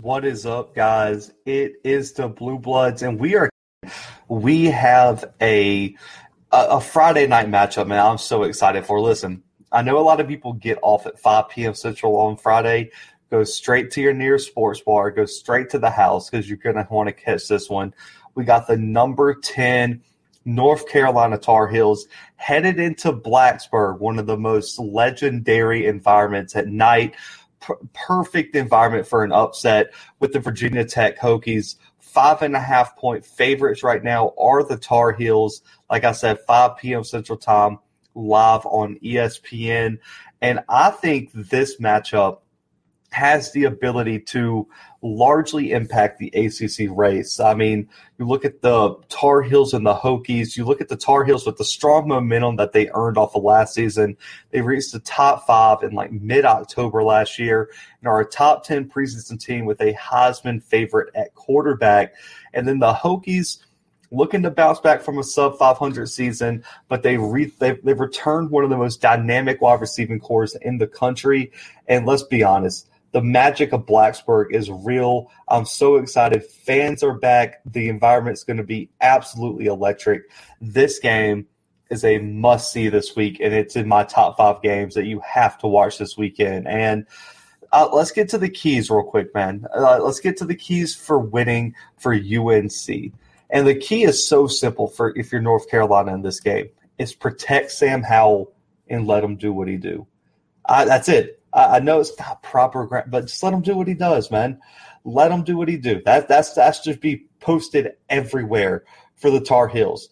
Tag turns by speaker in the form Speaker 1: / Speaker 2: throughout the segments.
Speaker 1: What is up, guys? It is the Blue Bloods, and we are we have a a, Friday night matchup, man. I'm so excited for. Listen, I know a lot of people get off at 5 p.m. Central on Friday. Go straight to your nearest sports bar. Go straight to the house because you're gonna want to catch this one. We got the number 10 North Carolina Tar Heels headed into Blacksburg, one of the most legendary environments at night. Perfect environment for an upset with the Virginia Tech Hokies. Five and a half point favorites right now are the Tar Heels. Like I said, 5 p.m. Central Time, live on ESPN. And I think this matchup has the ability to largely impact the ACC race. I mean, you look at the Tar Heels and the Hokies, you look at the Tar Heels with the strong momentum that they earned off of last season. They reached the top five in like mid October last year and are a top 10 preseason team with a Heisman favorite at quarterback. And then the Hokies looking to bounce back from a sub 500 season, but they re- they've, they've returned one of the most dynamic wide receiving cores in the country. And let's be honest, the magic of Blacksburg is real. I'm so excited. Fans are back. The environment's going to be absolutely electric. This game is a must see this week, and it's in my top five games that you have to watch this weekend. And uh, let's get to the keys real quick, man. Uh, let's get to the keys for winning for UNC. And the key is so simple for if you're North Carolina in this game is protect Sam Howell and let him do what he do. Uh, that's it. I, I know it's not proper, but just let him do what he does, man. Let him do what he do. That that's that's just be posted everywhere for the Tar Heels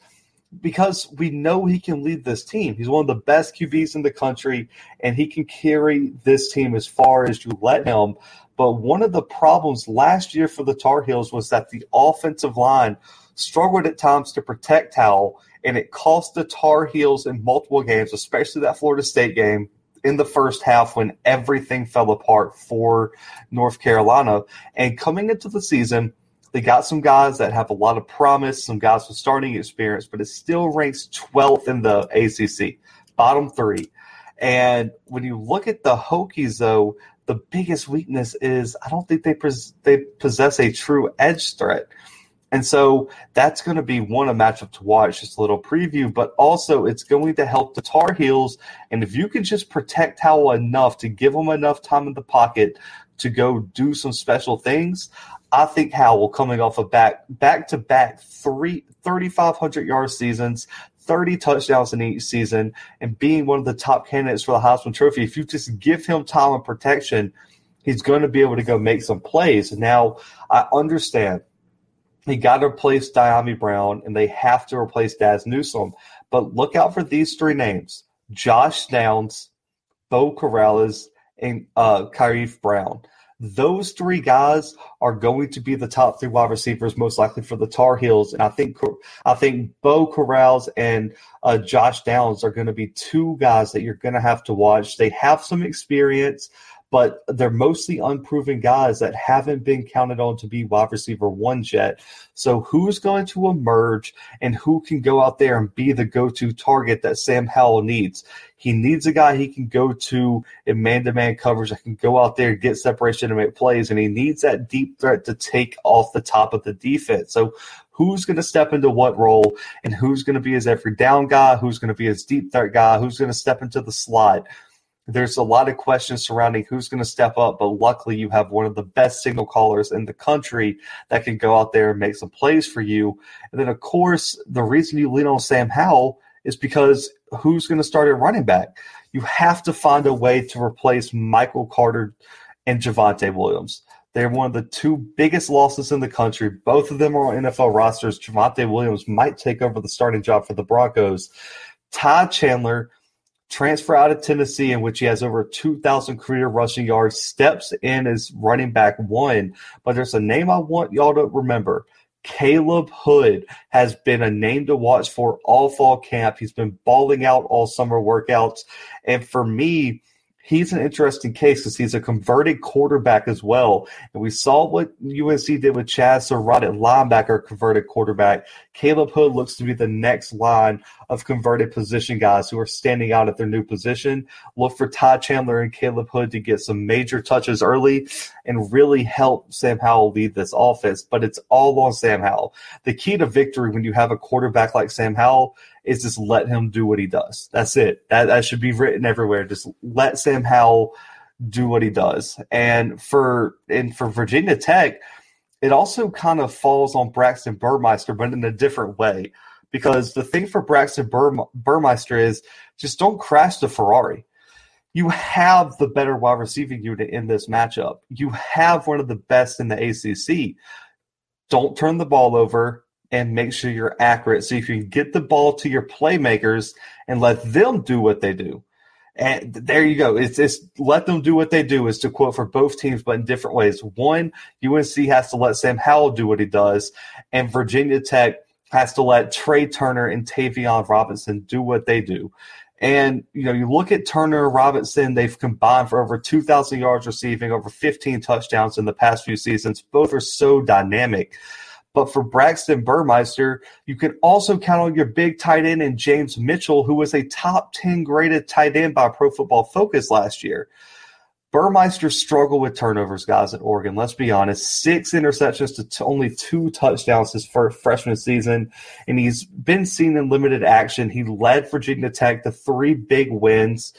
Speaker 1: because we know he can lead this team. He's one of the best QBs in the country, and he can carry this team as far as you let him. But one of the problems last year for the Tar Heels was that the offensive line struggled at times to protect Howell, and it cost the Tar Heels in multiple games, especially that Florida State game, in the first half when everything fell apart for North Carolina. And coming into the season, they got some guys that have a lot of promise, some guys with starting experience, but it still ranks 12th in the ACC, bottom three. And when you look at the Hokies, though, the biggest weakness is I don't think they pres- they possess a true edge threat. And so that's going to be one a matchup to watch, just a little preview, but also it's going to help the Tar Heels. And if you can just protect Howell enough to give him enough time in the pocket to go do some special things, I think Howell coming off a of back back to back three 3,500 yard seasons, 30 touchdowns in each season, and being one of the top candidates for the Heisman Trophy, if you just give him time and protection, he's going to be able to go make some plays. Now, I understand he got to replace Dyami Brown, and they have to replace Dazz Newsome. But look out for these three names: Josh Downs, Beau Corrales, and uh, Brown. Those three guys are going to be the top three wide receivers, most likely for the Tar Heels. And I think I think Beau Corrales and uh, Josh Downs are going to be two guys that you're going to have to watch. They have some experience but they're mostly unproven guys that haven't been counted on to be wide receiver ones yet. So who's going to emerge and who can go out there and be the go-to target that Sam Howell needs? He needs a guy he can go to in man-to-man coverage that can go out there, get separation and make plays, and he needs that deep threat to take off the top of the defense. So who's going to step into what role and who's going to be his every down guy, who's going to be his deep threat guy, who's going to step into the slot there's a lot of questions surrounding who's going to step up, but luckily you have one of the best signal callers in the country that can go out there and make some plays for you. And then, of course, the reason you lean on Sam Howell is because who's going to start at running back? You have to find a way to replace Michael Carter and Javonte Williams. They're one of the two biggest losses in the country. Both of them are on NFL rosters. Javonte Williams might take over the starting job for the Broncos. Todd Chandler transfer out of Tennessee, in which he has over 2,000 career rushing yards, steps in as running back one. But there's a name I want y'all to remember. Caleb Hood has been a name to watch for all fall camp. He's been balling out all summer workouts. And for me, he's an interesting case because he's a converted quarterback as well. And we saw what UNC did with Chazz Surratt at linebacker, converted quarterback. Caleb Hood looks to be the next line of converted position guys who are standing out at their new position. Look for Ty Chandler and Caleb Hood to get some major touches early and really help Sam Howell lead this offense. But it's all on Sam Howell. The key to victory when you have a quarterback like Sam Howell is just let him do what he does. That's it. That, that should be written everywhere. Just let Sam Howell do what he does. And for and for Virginia Tech, it also kind of falls on Braxton Burmeister, but in a different way. Because the thing for Braxton Bur- Burmeister is just don't crash the Ferrari. You have the better wide receiving unit in this matchup. You have one of the best in the ACC. Don't turn the ball over and make sure you're accurate so if you can get the ball to your playmakers and let them do what they do. And there you go. It's, it's let them do what they do is to quote for both teams, but in different ways. One, UNC has to let Sam Howell do what he does, and Virginia Tech has to let Tre Turner and Tayvion Robinson do what they do. And you know, you look at Turner Robinson; they've combined for over 2,000 yards receiving, over 15 touchdowns in the past few seasons. Both are so dynamic. But for Braxton Burmeister, you can also count on your big tight end in James Mitchell, who was a top 10 graded tight end by Pro Football Focus last year. Burmeister struggled with turnovers, guys, at Oregon. Let's be honest. Six interceptions to t- only two touchdowns his first freshman season, and he's been seen in limited action. He led Virginia Tech to three big wins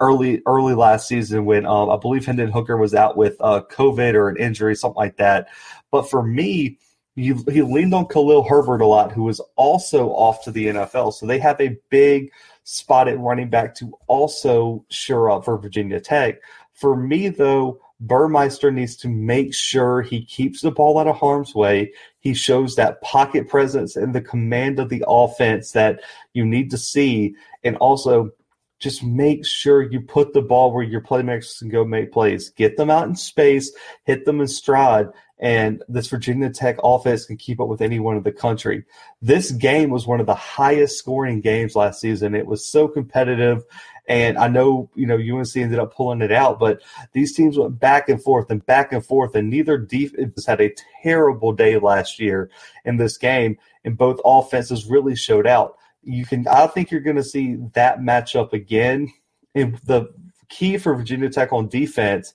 Speaker 1: early early last season when um, I believe Hendon Hooker was out with uh, COVID or an injury, something like that. But for me, he, leaned on Khalil Herbert a lot, who was also off to the NFL. So they have a big spot at running back to also shore up for Virginia Tech. For me, though, Burmeister needs to make sure he keeps the ball out of harm's way. He shows that pocket presence and the command of the offense that you need to see. And also, just make sure you put the ball where your playmakers can go make plays. Get them out in space, hit them in stride, and this Virginia Tech offense can keep up with anyone in the country. This game was one of the highest scoring games last season. It was so competitive. And I know, you know, UNC ended up pulling it out, but these teams went back and forth and back and forth, and neither defense had a terrible day last year in this game, and both offenses really showed out. You can, I think you're going to see that matchup again. And the key for Virginia Tech on defense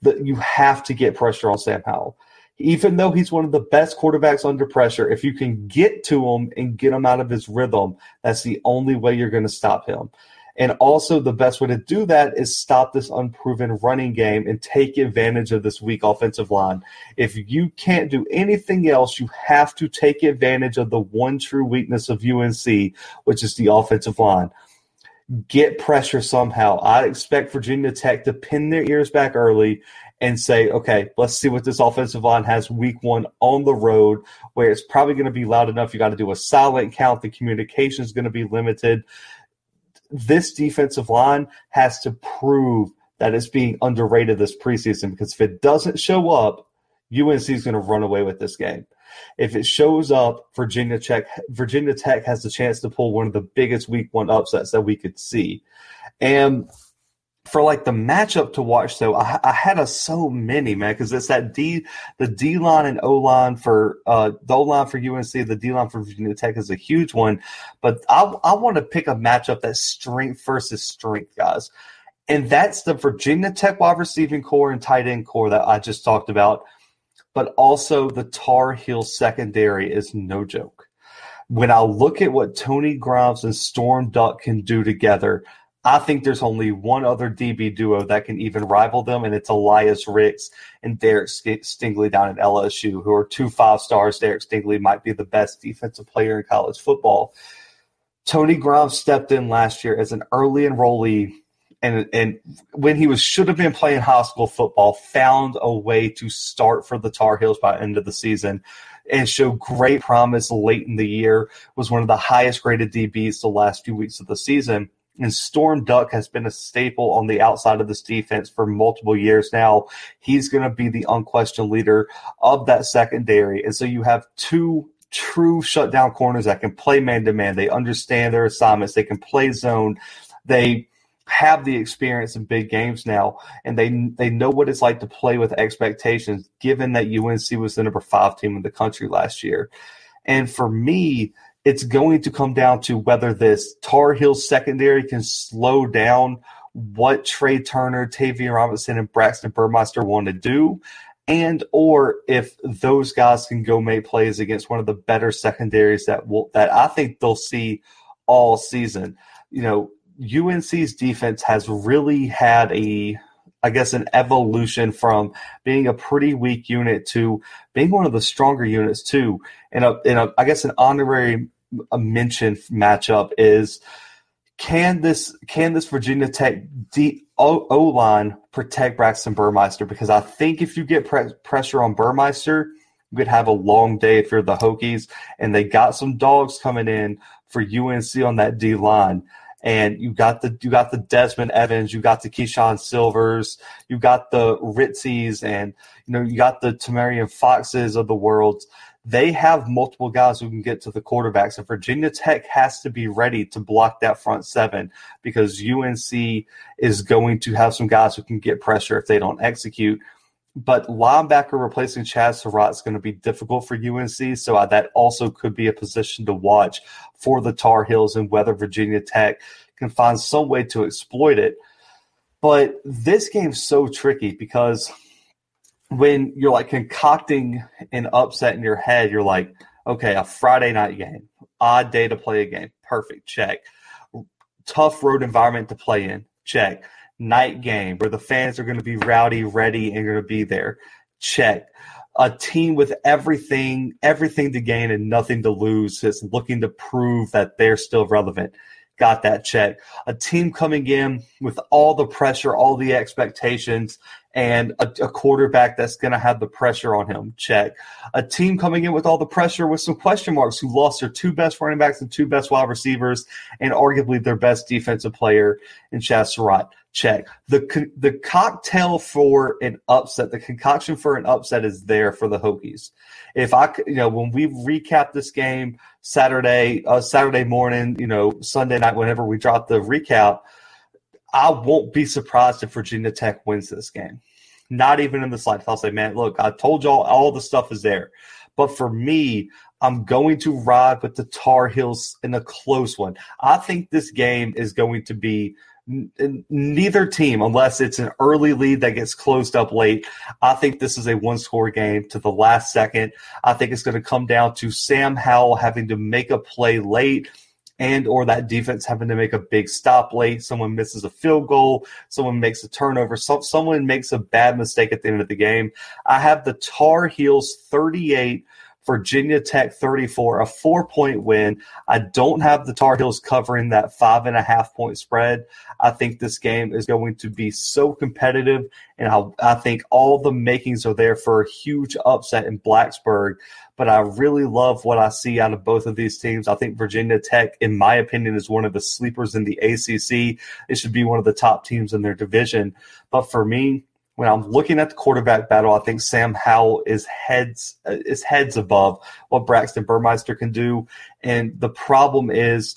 Speaker 1: that you have to get pressure on Sam Howell even though he's one of the best quarterbacks under pressure, if you can get to him and get him out of his rhythm, that's the only way you're going to stop him. And also, the best way to do that is stop this unproven running game and take advantage of this weak offensive line. If you can't do anything else, you have to take advantage of the one true weakness of UNC, which is the offensive line. Get pressure somehow. I expect Virginia Tech to pin their ears back early and say, okay, let's see what this offensive line has week one on the road, where it's probably going to be loud enough. You got to do a silent count. The communication is going to be limited. This defensive line has to prove that it's being underrated this preseason because if it doesn't show up, UNC is going to run away with this game. If it shows up, Virginia Tech, Virginia Tech has the chance to pull one of the biggest week one upsets that we could see. And for like the matchup to watch though, I, I had a so many man because it's that D the D line and O line for uh the O line for UNC, the D line for Virginia Tech is a huge one, but I I want to pick a matchup that's strength versus strength, guys, and that's the Virginia Tech wide receiving core and tight end core that I just talked about, but also the Tar Heel secondary is no joke. When I look at what Tony Grimes and Storm Duck can do together, I think there's only one other DB duo that can even rival them, and it's Elias Ricks and Derek Stingley down at LSU, who are two five stars. Derek Stingley might be the best defensive player in college football. Tony Grimes stepped in last year as an early enrollee, and and when he was should have been playing high school football, found a way to start for the Tar Heels by end of the season and showed great promise late in the year. Was one of the highest graded DBs the last few weeks of the season and Storm Duck has been a staple on the outside of this defense for multiple years now. He's going to be the unquestioned leader of that secondary. And so you have two true shutdown corners that can play man to man. They understand their assignments. They can play zone. They have the experience in big games now, and they they know what it's like to play with expectations. Given that UNC was the number five team in the country last year, and for me, it's going to come down to whether this Tar Heels secondary can slow down what Tre Turner, Tayvion Robinson, and Braxton Burmeister want to do, and or if those guys can go make plays against one of the better secondaries that will that I think they'll see all season. You know, UNC's defense has really had a I guess an evolution from being a pretty weak unit to being one of the stronger units too. And a, in a I guess an honorary mention matchup is can this can this Virginia Tech D, o, line protect Braxton Burmeister? Because I think if you get pre- pressure on Burmeister, you could have a long day if you're the Hokies. And they got some dogs coming in for UNC on that D line. And you got the you got the Desmond Evans, you got the Keeshawn Silvers, you got the Ritzies, and you know you got the Tamarian Foxes of the world they have multiple guys who can get to the quarterbacks, and Virginia Tech has to be ready to block that front seven because UNC is going to have some guys who can get pressure if they don't execute. But linebacker replacing Chad Surratt is going to be difficult for UNC, so uh, that also could be a position to watch for the Tar Heels and whether Virginia Tech can find some way to exploit it. But this game's so tricky because when you're like concocting an upset in your head, you're like, okay, a Friday night game, odd day to play a game, perfect, check. Tough road environment to play in, check. Night game where the fans are going to be rowdy, ready, and going to be there, check. A team with everything, everything to gain and nothing to lose is looking to prove that they're still relevant got that check. A team coming in with all the pressure, all the expectations, and a, a quarterback that's going to have the pressure on him. Check. A team coming in with all the pressure with some question marks who lost their two best running backs and two best wide receivers and arguably their best defensive player in Chad Surratt. Check. The, the cocktail for an upset, the concoction for an upset is there for the Hokies. If I, you know, when we recap this game Saturday, uh, Saturday morning, you know, Sunday night, whenever we drop the recap – I won't be surprised if Virginia Tech wins this game. Not even in the slightest. I'll say, man, look, I told y'all all the stuff is there. But for me, I'm going to ride with the Tar Heels in a close one. I think this game is going to be neither team, unless it's an early lead that gets closed up late. I think this is a one score game to the last second. I think it's going to come down to Sam Howell having to make a play late and or that defense having to make a big stop late. Someone misses a field goal. Someone makes a turnover. So, someone makes a bad mistake at the end of the game. I have the Tar Heels 38 Virginia Tech 34, a four point win. I don't have the Tar Heels covering that five and a half point spread. I think this game is going to be so competitive, and I, I think all the makings are there for a huge upset in Blacksburg. But I really love what I see out of both of these teams. I think Virginia Tech, in my opinion, is one of the sleepers in the ACC. It should be one of the top teams in their division. But for me, when I'm looking at the quarterback battle, I think Sam Howell is heads uh, is heads above what Braxton Burmeister can do, and the problem is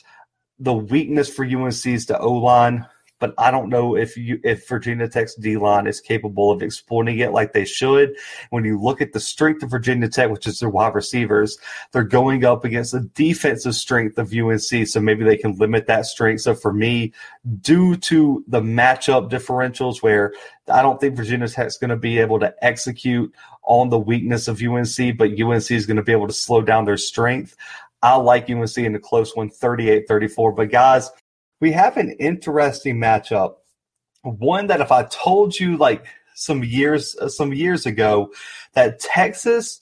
Speaker 1: the weakness for UNC is the O line but I don't know if you if Virginia Tech's D line is capable of exploiting it like they should. When you look at the strength of Virginia Tech, which is their wide receivers, they're going up against the defensive strength of UNC, so maybe they can limit that strength. So for me, due to the matchup differentials, where I don't think Virginia Tech's going to be able to execute on the weakness of UNC, but UNC is going to be able to slow down their strength. I like UNC in a close one, 38 34. But guys, we have an interesting matchup. One that if I told you like some years uh, some years ago that Texas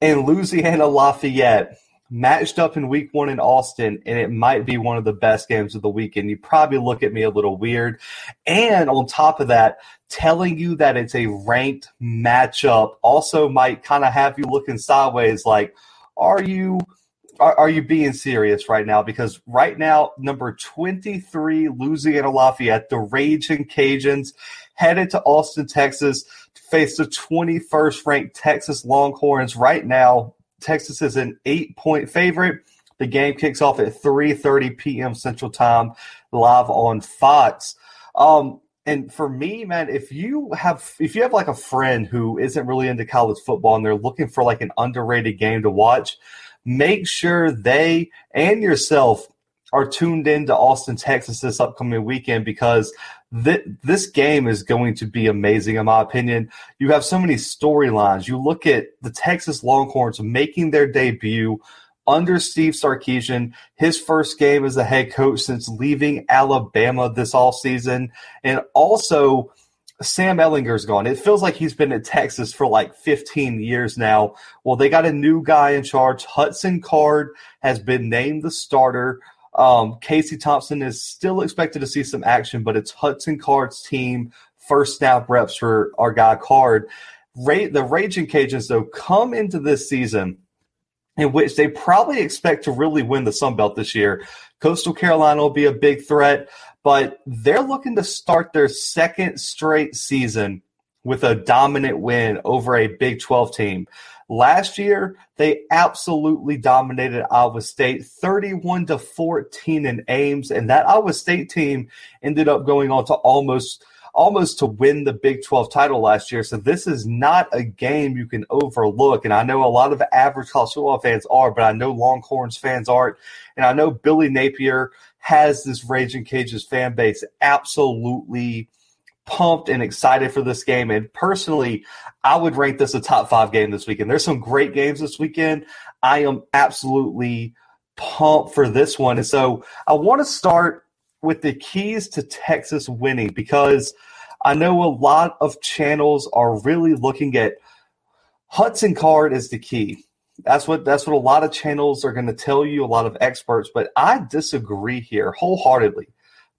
Speaker 1: and Louisiana Lafayette matched up in week one in Austin, and it might be one of the best games of the weekend. You probably look at me a little weird. And on top of that, telling you that it's a ranked matchup also might kind of have you looking sideways like, are you are, are, you being serious right now? Because right now, number 23, Louisiana Lafayette, the Raging Cajuns, headed to Austin, Texas to face the 21st ranked Texas Longhorns. Right now, Texas is an eight point favorite. The game kicks off at 3:30 p.m. Central Time, live on Fox. Um, and for me, man, if you have if you have like a friend who isn't really into college football and they're looking for like an underrated game to watch, make sure they and yourself are tuned in to Austin, Texas this upcoming weekend because th- this game is going to be amazing, in my opinion. You have so many storylines. You look at the Texas Longhorns making their debut under Steve Sarkisian, his first game as a head coach since leaving Alabama this offseason. And also, Sam Ehlinger's gone. It feels like he's been at Texas for like 15 years now. Well, they got a new guy in charge. Hudson Card has been named the starter. Um, Casey Thompson is still expected to see some action, but it's Hudson Card's team. First snap reps for our guy Card. Ra- the Raging Cajuns, though, come into this season in which they probably expect to really win the Sun Belt this year. Coastal Carolina will be a big threat, but they're looking to start their second straight season with a dominant win over a Big 12 team. Last year, they absolutely dominated Iowa State 31 to 14 in Ames, and that Iowa State team ended up going on to almost almost to win the Big 12 title last year. So this is not a game you can overlook. And I know a lot of average college football fans are, but I know Longhorns fans aren't. And I know Billy Napier has this Raging Cajuns fan base absolutely pumped and excited for this game. And personally, I would rank this a top five game this weekend. There's some great games this weekend. I am absolutely pumped for this one. And so I want to start with the keys to Texas winning because I know a lot of channels are really looking at Hudson Card as the key. That's what that's what a lot of channels are going to tell you, a lot of experts, but I disagree here wholeheartedly.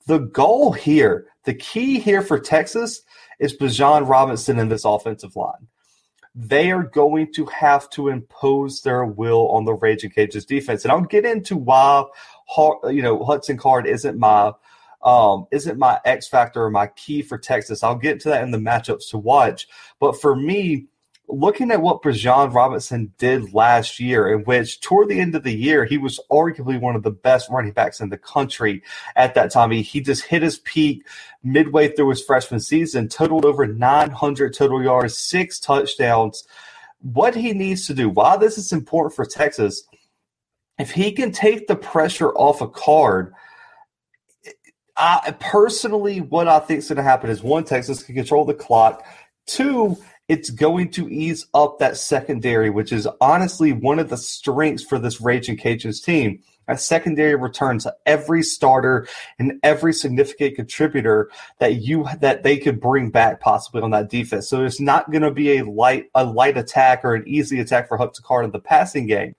Speaker 1: The goal here, the key here for Texas is Bijan Robinson in this offensive line. They are going to have to impose their will on the Raging Cajuns defense. And I'll get into why you know Hudson Card isn't my um, isn't my X factor or my key for Texas. I'll get to that in the matchups to watch. But for me, looking at what Bijan Robinson did last year, in which toward the end of the year, he was arguably one of the best running backs in the country at that time. He, he just hit his peak midway through his freshman season, totaled over 900 total yards, six touchdowns. What he needs to do, why this is important for Texas, if he can take the pressure off a card, I personally, what I think is going to happen is one, Texas can control the clock. Two, it's going to ease up that secondary, which is honestly one of the strengths for this Raging Cajuns team. A secondary returns every starter and every significant contributor that you that they could bring back possibly on that defense. So it's not going to be a light a light attack or an easy attack for Hudson Card in the passing game.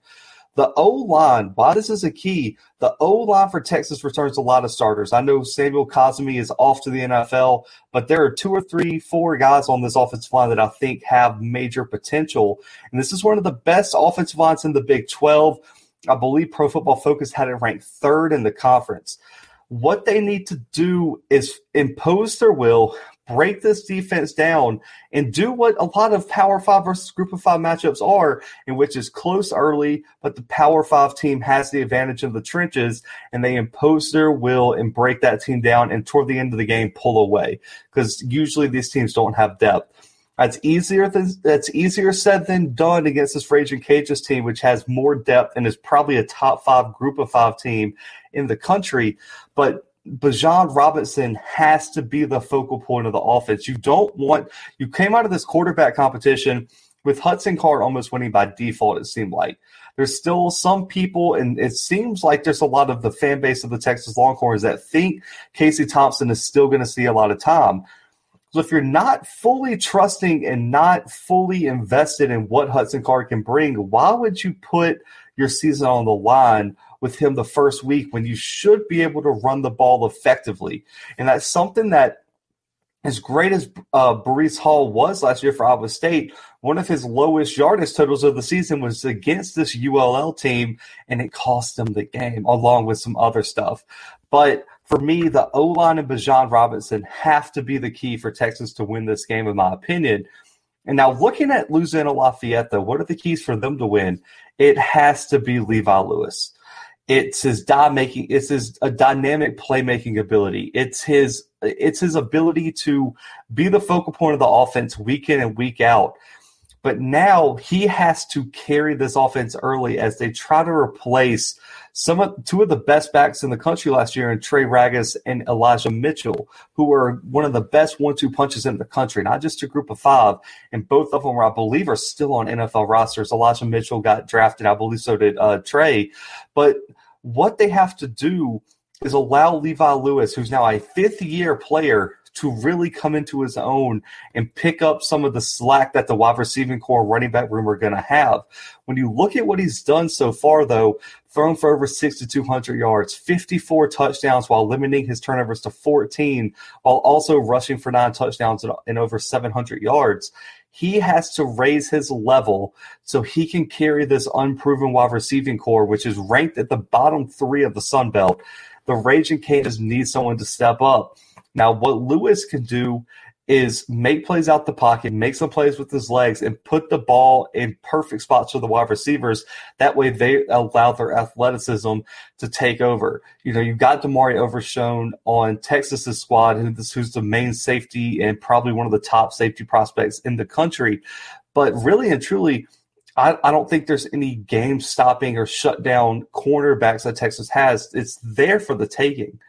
Speaker 1: The O line, why this is a key, the O line for Texas returns a lot of starters. I know Samuel Cosmi is off to the NFL, but there are two or three, four guys on this offensive line that I think have major potential. And this is one of the best offensive lines in the Big 12. I believe Pro Football Focus had it ranked third in the conference. What they need to do is impose their will, break this defense down and do what a lot of Power Five versus Group of Five matchups are, in which is close early, but the Power Five team has the advantage of the trenches, and they impose their will and break that team down, and toward the end of the game, pull away because usually these teams don't have depth. That's easier than that's easier said than done against this Raging Cajuns team, which has more depth and is probably a top five group of five team in the country. But Bijan Robinson has to be the focal point of the offense. You don't want you came out of this quarterback competition with Hudson Card almost winning by default, it seemed like. There's still some people, and it seems like there's a lot of the fan base of the Texas Longhorns that think Casey Thompson is still going to see a lot of time. So if you're not fully trusting and not fully invested in what Hudson Card can bring, why would you put your season on the line with him the first week when you should be able to run the ball effectively. And that's something that, as great as uh, Hall was last year for Iowa State, one of his lowest yardage totals of the season was against this ULL team, and it cost them the game, along with some other stuff. But for me, the O line and Bijan Robinson have to be the key for Texas to win this game, in my opinion. And now, looking at Louisiana Lafayette, though, what are the keys for them to win? It has to be Levi Lewis It's his die making. It's his a dynamic playmaking ability. It's his it's his ability to be the focal point of the offense week in and week out. But now he has to carry this offense early as they try to replace some of two of the best backs in the country last year in Trey Ragas and Elijah Mitchell, who were one of the best one-two punches in the country, not just a group of five. And both of them, I believe, are still on NFL rosters. Elijah Mitchell got drafted, I believe, so did uh, Trey. But what they have to do is allow Levi Lewis, who's now a fifth-year player, to really come into his own and pick up some of the slack that the wide receiving core running back room are going to have. When you look at what he's done so far, though, thrown for over 6,200 yards, 54 touchdowns while limiting his turnovers to 14, while also rushing for nine touchdowns and over 700 yards. He has to raise his level so he can carry this unproven wide receiving core, which is ranked at the bottom three of the Sun Belt. The Raging Cajuns need someone to step up. Now, what Lewis can do is make plays out the pocket, make some plays with his legs, and put the ball in perfect spots for the wide receivers. That way, they allow their athleticism to take over. You know, you've got Damari Overshown on Texas's squad, who's the main safety and probably one of the top safety prospects in the country. But really and truly, I, I don't think there's any game stopping or shut down cornerbacks that Texas has. It's there for the taking.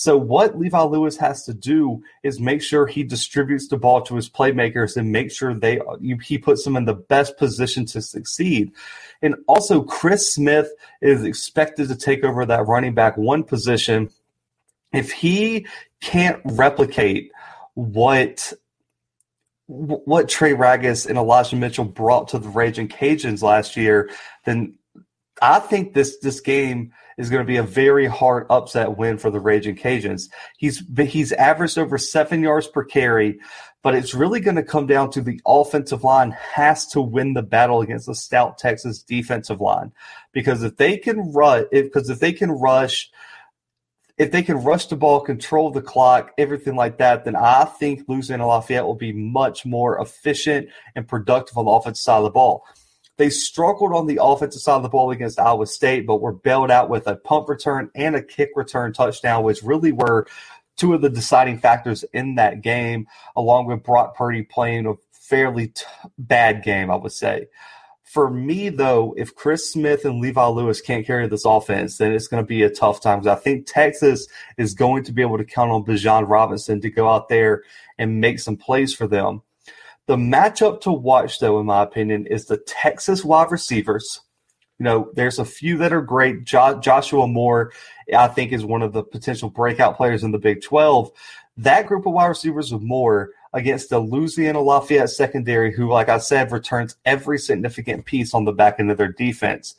Speaker 1: So what Levi Lewis has to do is make sure he distributes the ball to his playmakers and make sure they he puts them in the best position to succeed. And also Chris Smith is expected to take over that running back one position. If he can't replicate what what Trey Ragas and Elijah Mitchell brought to the Raging Cajuns last year, then I think this this game is going to be a very hard upset win for the Raging Cajuns. He's he's averaged over seven yards per carry, but it's really going to come down to the offensive line has to win the battle against the stout Texas defensive line because if they can rush, because if, if they can rush. If they can rush the ball, control the clock, everything like that, then I think Louisiana Lafayette will be much more efficient and productive on the offensive side of the ball. They struggled on the offensive side of the ball against Iowa State, but were bailed out with a punt return and a kick return touchdown, which really were two of the deciding factors in that game, along with Brock Purdy playing a fairly t- bad game, I would say. For me, though, if Chris Smith and Levi Lewis can't carry this offense, then it's going to be a tough time I think Texas is going to be able to count on Bijan Robinson to go out there and make some plays for them. The matchup to watch, though, in my opinion, is the Texas wide receivers. You know, there's a few that are great. Jo- Joshua Moore, I think, is one of the potential breakout players in the Big 12. That group of wide receivers with Moore against the Louisiana Lafayette secondary, who, like I said, returns every significant piece on the back end of their defense.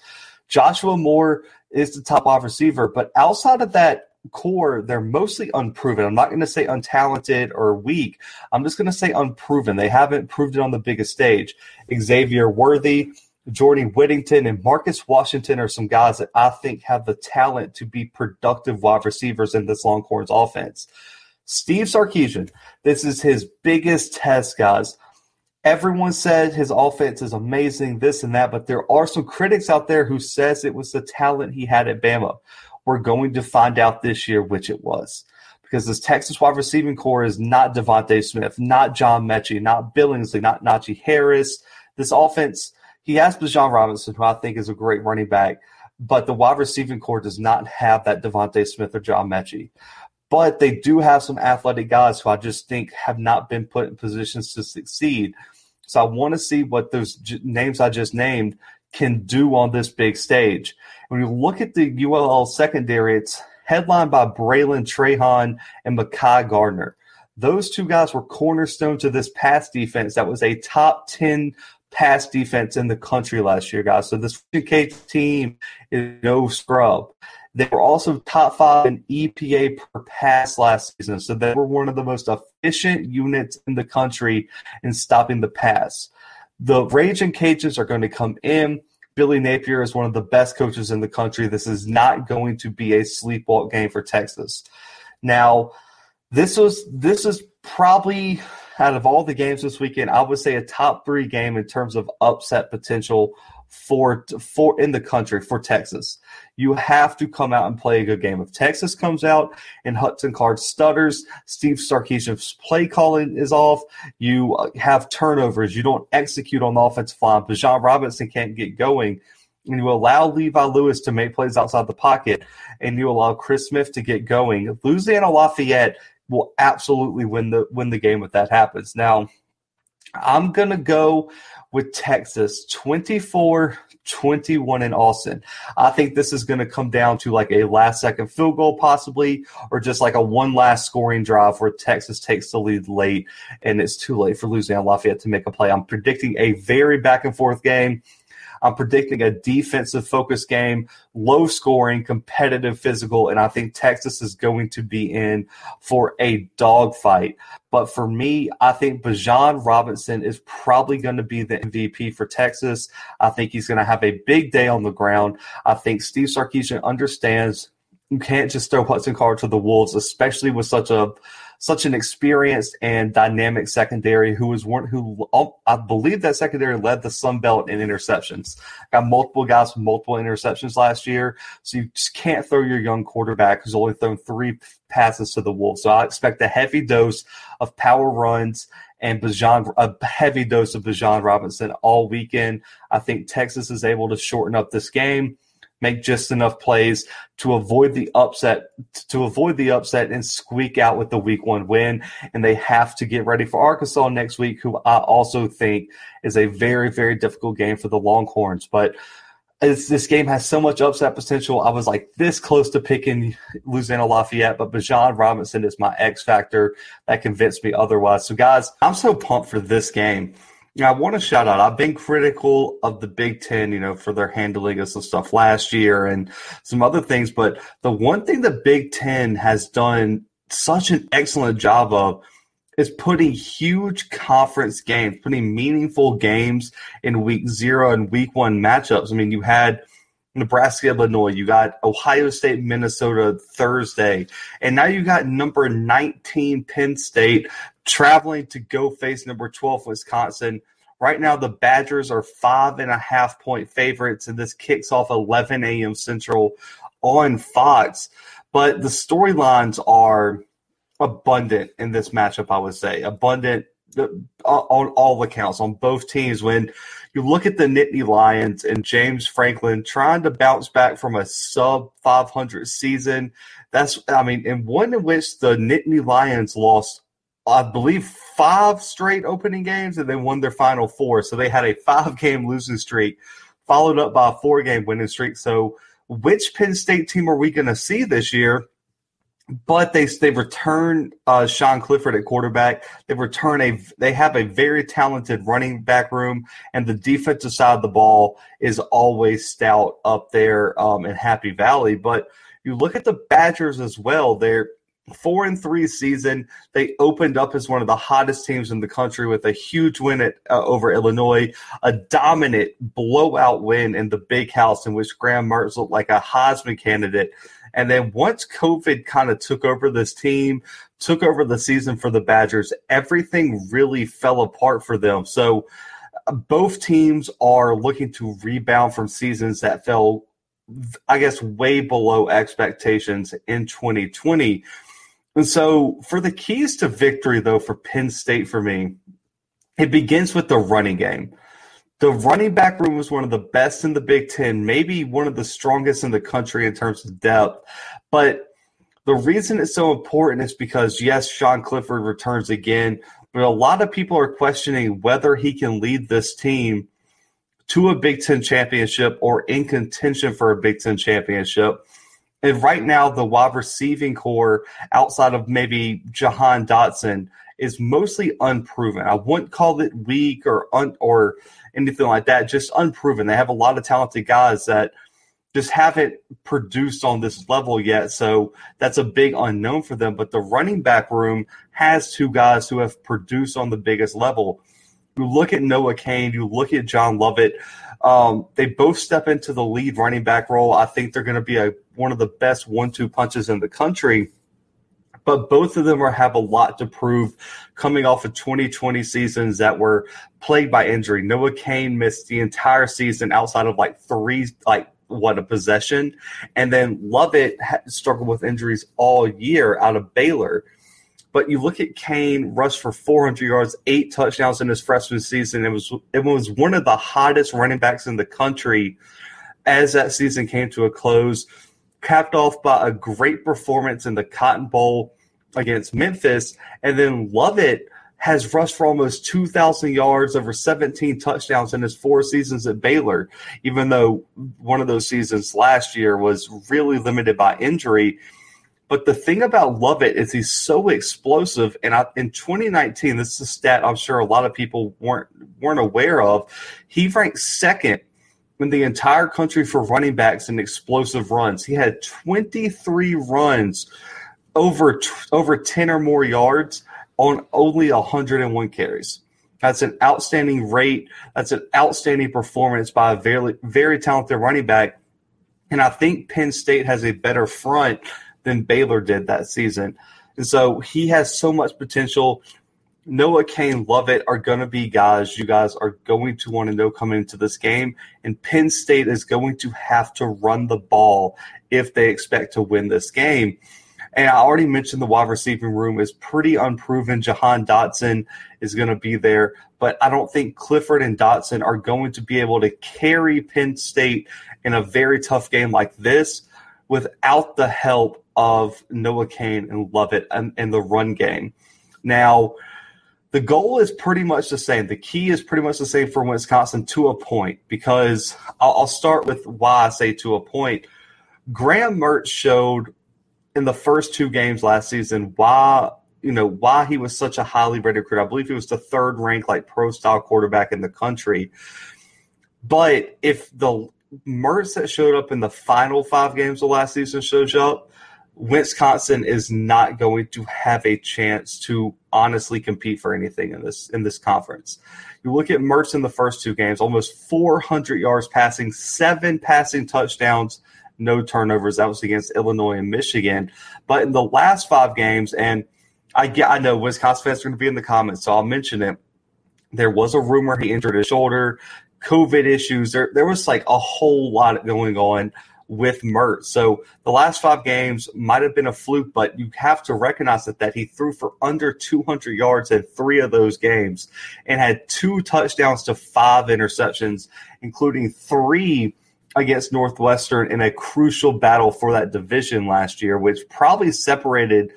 Speaker 1: Joshua Moore is the top wide receiver, but outside of that core, they're mostly unproven. I'm not going to say untalented or weak. I'm just going to say unproven. They haven't proved it on the biggest stage. Xavier Worthy, Jordan Whittington, and Marcus Washington are some guys that I think have the talent to be productive wide receivers in this Longhorns offense. Steve Sarkisian, this is his biggest test, guys. Everyone said his offense is amazing, this and that, but there are some critics out there who says it was the talent he had at Bama. We're going to find out this year which it was. Because this Texas wide receiving core is not DeVonta Smith, not John Metchie, not Billingsley, not Najee Harris. This offense, he has Bijan Robinson, who I think is a great running back, but the wide receiving core does not have that DeVonta Smith or John Metchie. But they do have some athletic guys who I just think have not been put in positions to succeed. So I want to see what those names I just named can do on this big stage. When you look at the ULL secondary, it's headlined by Bralen Trahan and Mekhi Garner. Those two guys were cornerstone to this pass defense that was a top 10 pass defense in the country last year, guys. So this K team is no scrub. They were also top five in EPA per pass last season. So they were one of the most efficient units in the country in stopping the pass. The Raging Cajuns are going to come in. Billy Napier is one of the best coaches in the country. This is not going to be a sleepwalk game for Texas. Now, this was this is probably out of all the games this weekend, I would say a top three game in terms of upset potential for for in the country for Texas. You have to come out and play a good game. If Texas comes out and Hudson Card stutters, Steve Sarkisian's play calling is off. You uh, have turnovers. You don't execute on the offensive line. Bijan Robinson can't get going. And you allow Levi Lewis to make plays outside the pocket, and you allow Chris Smith to get going. Louisiana Lafayette will absolutely win the win the game if that happens. Now, I'm gonna go with Texas 24 21 in Austin. I think this is going to come down to like a last second field goal, possibly, or just like a one last scoring drive where Texas takes the lead late and it's too late for Louisiana Lafayette to make a play. I'm predicting a very back and forth game. I'm predicting a defensive focus game, low scoring, competitive, physical, and I think Texas is going to be in for a dogfight. But for me, I think Bijan Robinson is probably going to be the MVP for Texas. I think he's going to have a big day on the ground. I think Steve Sarkisian understands you can't just throw Hudson Card to the Wolves, especially with such a such an experienced and dynamic secondary who was one who oh, I believe that secondary led the Sun Belt in interceptions. Got multiple guys with multiple interceptions last year, so you just can't throw your young quarterback who's only thrown three passes to the Wolves. So I expect a heavy dose of power runs and Bijan, a heavy dose of Bijan Robinson all weekend. I think Texas is able to shorten up this game make just enough plays to avoid the upset to avoid the upset and squeak out with the week one win and they have to get ready for arkansas next week who i also think is a very very difficult game for the longhorns but this game has so much upset potential. I was like this close to picking Louisiana Lafayette, but Bijan Robinson is my X factor that convinced me otherwise. So, guys, I'm so pumped for this game. Yeah, I want to shout out. I've been critical of the Big Ten, you know, for their handling of some stuff last year and some other things. But the one thing the Big Ten has done such an excellent job of is putting huge conference games, putting meaningful games in week zero and week one matchups. I mean, you had Nebraska, Illinois, you got Ohio State, Minnesota Thursday, and now you got number 19 Penn State traveling to go face number 12 Wisconsin. Right now, the Badgers are five and a half point favorites, and this kicks off 11 a.m. Central on Fox. But the storylines are abundant in this matchup, I would say. Abundant uh, on all accounts, on both teams. When you look at the Nittany Lions and James Franklin trying to bounce back from a sub 500 season, that's, I mean, in one in which the Nittany Lions lost I believe, five straight opening games and they won their final four. So they had a five game losing streak, followed up by a four game winning streak. So, which Penn State team are we going to see this year? But they they return uh, Sean Clifford at quarterback. They return a they have a very talented running back room, and the defensive side of the ball is always stout up there um, in Happy Valley. But you look at the Badgers as well; they're four and three season. They opened up as one of the hottest teams in the country with a huge win at, uh, over Illinois, a dominant blowout win in the big house in which Graham Mertz looked like a Heisman candidate. And then once COVID kind of took over this team, took over the season for the Badgers, everything really fell apart for them. So uh, both teams are looking to rebound from seasons that fell I guess way below expectations in 2020. And so, for the keys to victory, though, for Penn State, for me, it begins with the running game. The running back room was one of the best in the Big Ten, maybe one of the strongest in the country in terms of depth. But the reason it's so important is because, yes, Sean Clifford returns again, but a lot of people are questioning whether he can lead this team to a Big Ten championship or in contention for a Big Ten championship. And right now, the wide receiving core outside of maybe Jahan Dotson is mostly unproven. I wouldn't call it weak or un, or anything like that. Just unproven. They have a lot of talented guys that just haven't produced on this level yet. So that's a big unknown for them. But the running back room has two guys who have produced on the biggest level. You look at Noah Cain, you look at John Lovett. Um, they both step into the lead running back role. I think they're going to be a, one of the best one-two punches in the country. but both of them are have a lot to prove coming off of 2020 seasons that were plagued by injury. Noah Cain missed the entire season outside of like three, like what a possession, and then Lovett struggled with injuries all year out of Baylor. But you look at Cain rushed for 400 yards, eight touchdowns in his freshman season. It was it was one of the hottest running backs in the country as that season came to a close capped off by a great performance in the Cotton Bowl against Memphis. And then Lovett has rushed for almost 2,000 yards, over 17 touchdowns in his four seasons at Baylor, even though one of those seasons last year was really limited by injury. But the thing about Lovett is he's so explosive. And I, in 2019, this is a stat I'm sure a lot of people weren't weren't aware of. He ranked second in the entire country for running backs and explosive runs. He had 23 runs over over 10 or more yards on only 101 carries. That's an outstanding rate. That's an outstanding performance by a very very talented running back. And I think Penn State has a better front than Baylor did that season. And so he has so much potential. Noah Cain, Lovett are going to be guys you guys are going to want to know coming into this game. And Penn State is going to have to run the ball if they expect to win this game. And I already mentioned the wide receiving room is pretty unproven. Jahan Dotson is going to be there, but I don't think Clifford and Dotson are going to be able to carry Penn State in a very tough game like this without the help of Noah Cain and Lovett and, and the run game. Now, the goal is pretty much the same. The key is pretty much the same for Wisconsin to a point because I'll, I'll start with why I say to a point. Graham Mertz showed in the first two games last season why you know why he was such a highly rated recruit. I believe he was the third ranked like pro style quarterback in the country. But if the Mertz that showed up in the final five games of last season shows up, Wisconsin is not going to have a chance to honestly compete for anything in this in this conference. You look at Mertz in the first two games, almost 400 yards passing, seven passing touchdowns, no turnovers. That was against Illinois and Michigan. But in the last five games, and I get, I know Wisconsin fans are going to be in the comments, so I'll mention it. There was a rumor he injured his shoulder, COVID issues. There, there was like a whole lot going on with Mertz. So the last five games might have been a fluke, but you have to recognize that, that he threw for under 200 yards in three of those games and had two touchdowns to five interceptions, including three against Northwestern in a crucial battle for that division last year, which probably separated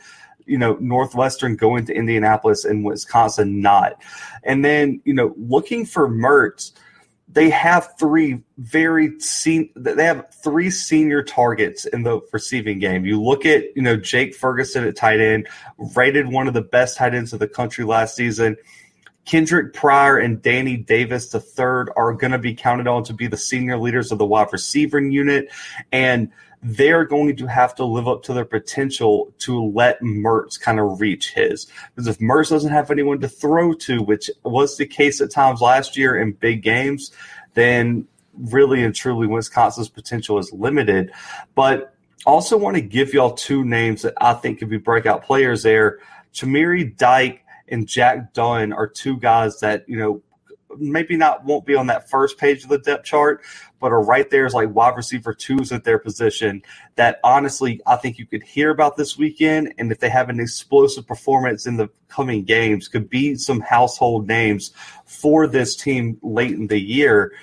Speaker 1: you know Northwestern going to Indianapolis and Wisconsin not. And then you know looking for Mertz – they have three very sen- they have three senior targets in the receiving game. You look at you know Jake Ferguson at tight end, rated one of the best tight ends of the country last season. Kendrick Pryor and Danny Davis III are going to be counted on to be the senior leaders of the wide receiver unit, and they're going to have to live up to their potential to let Mertz kind of reach his. Because if Mertz doesn't have anyone to throw to, which was the case at times last year in big games, then really and truly Wisconsin's potential is limited. But also want to give y'all two names that I think could be breakout players there. Chimere Dike and Jack Dunn are two guys that, you know, maybe not won't be on that first page of the depth chart, but are right there as like wide receiver twos at their position that honestly I think you could hear about this weekend. And if they have an explosive performance in the coming games, could be some household names for this team late in the year.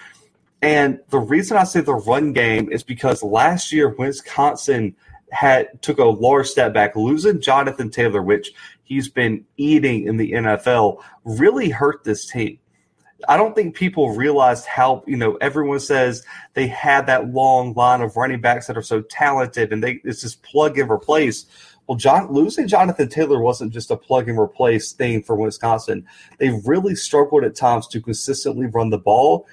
Speaker 1: And the reason I say the run game is because last year Wisconsin had took a large step back, losing Jonathan Taylor, which he's been eating in the NFL, really hurt this team. I don't think people realized how, you know, everyone says they had that long line of running backs that are so talented and they it's just plug and replace. Well, John losing Jonathan Taylor wasn't just a plug and replace thing for Wisconsin. They really struggled at times to consistently run the ball.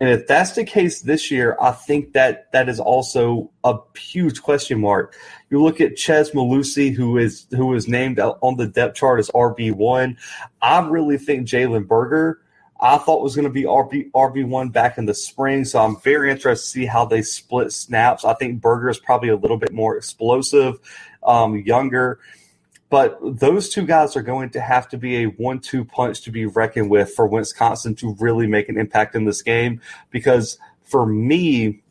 Speaker 1: And if that's the case this year, I think that that is also a huge question mark. You look at Chez Mellusi, who is who is named on the depth chart as RB one. I really think Jalen Berger I thought was going to be RB RB one back in the spring. So I'm very interested to see how they split snaps. I think Berger is probably a little bit more explosive, um, younger. But those two guys are going to have to be a one two punch to be reckoned with for Wisconsin to really make an impact in this game. Because for me,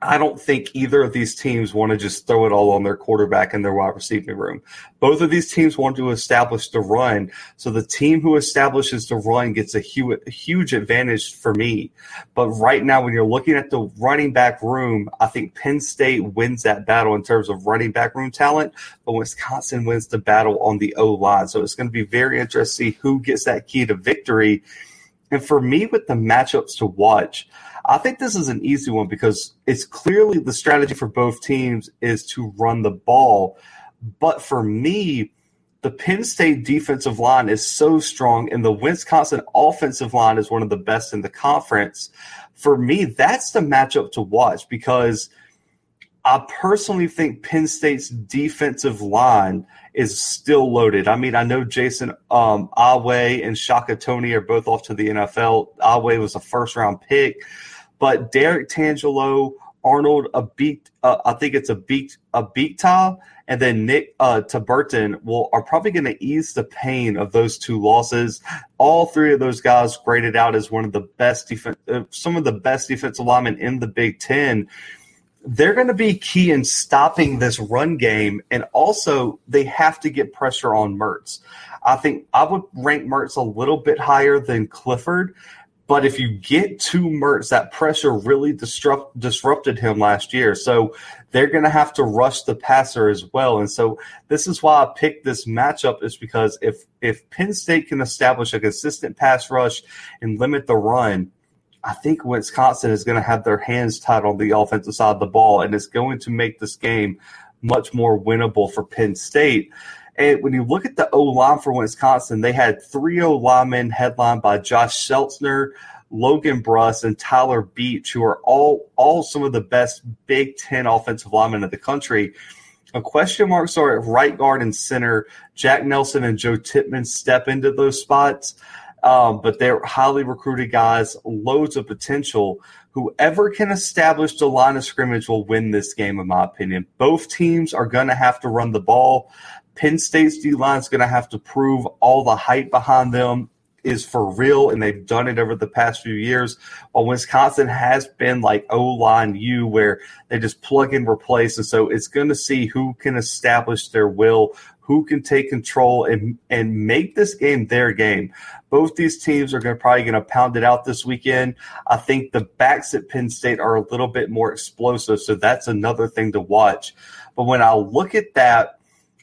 Speaker 1: I don't think either of these teams want to just throw it all on their quarterback and their wide receiving room. Both of these teams want to establish the run. So the team who establishes the run gets a huge, huge advantage for me. But right now, when you're looking at the running back room, I think Penn State wins that battle in terms of running back room talent, but Wisconsin wins the battle on the O line. So it's going to be very interesting to see who gets that key to victory. And for me, with the matchups to watch, I think this is an easy one because it's clearly the strategy for both teams is to run the ball. But for me, the Penn State defensive line is so strong, and the Wisconsin offensive line is one of the best in the conference. For me, that's the matchup to watch because I personally think Penn State's defensive line is still loaded. I mean, I know Jayson um, Oweh and Shaka Toney are both off to the NFL. Oweh was a first round pick. But Derrick Tangelo, Arnold a beat, uh, I think it's a beat a beat and then Nick uh, will are probably going to ease the pain of those two losses. All three of those guys graded out as one of the best defense, uh, some of the best defensive linemen in the Big Ten. They're going to be key in stopping this run game, and also they have to get pressure on Mertz. I think I would rank Mertz a little bit higher than Clifford but if you get to Mertz, that pressure really disrupt, disrupted him last year. So they're going to have to rush the passer as well. And so this is why I picked this matchup is because if if Penn State can establish a consistent pass rush and limit the run, I think Wisconsin is going to have their hands tied on the offensive side of the ball, and it's going to make this game much more winnable for Penn State. And when you look at the O line for Wisconsin, they had three O linemen headlined by Josh Seltzner, Logan Bruss, and Tyler Beach, who are all all some of the best Big Ten offensive linemen in the country. A question marks are at right guard and center. Jack Nelson and Joe Tippmann step into those spots, um, but they're highly recruited guys, loads of potential. Whoever can establish the line of scrimmage will win this game, in my opinion. Both teams are going to have to run the ball. Penn State's D line is going to have to prove all the hype behind them is for real, and they've done it over the past few years. While Wisconsin has been like O line U, where they just plug and replace, and so it's going to see who can establish their will, who can take control and and make this game their game. Both these teams are going to probably going to pound it out this weekend. I think the backs at Penn State are a little bit more explosive, so that's another thing to watch. But when I look at that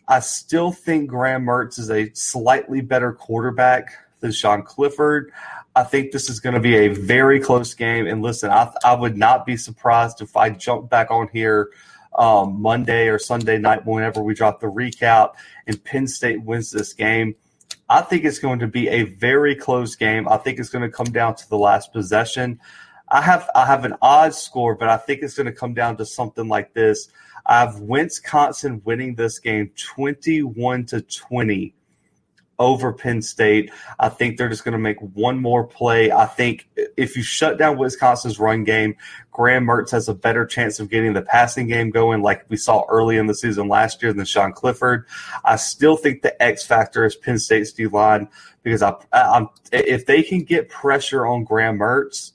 Speaker 1: I still think Graham Mertz is a slightly better quarterback than Sean Clifford. I think this is going to be a very close game. And listen, I, I would not be surprised if I jump back on here um, Monday or Sunday night whenever we drop the recap and Penn State wins this game. I think it's going to be a very close game. I think it's going to come down to the last possession. I have I have an odd score, but I think it's going to come down to something like this. I have Wisconsin winning this game 21 to 20 over Penn State. I think they're just going to make one more play. I think if you shut down Wisconsin's run game, Graham Mertz has a better chance of getting the passing game going, like we saw early in the season last year than Sean Clifford. I still think the X factor is Penn State's D line because I, I'm, if they can get pressure on Graham Mertz,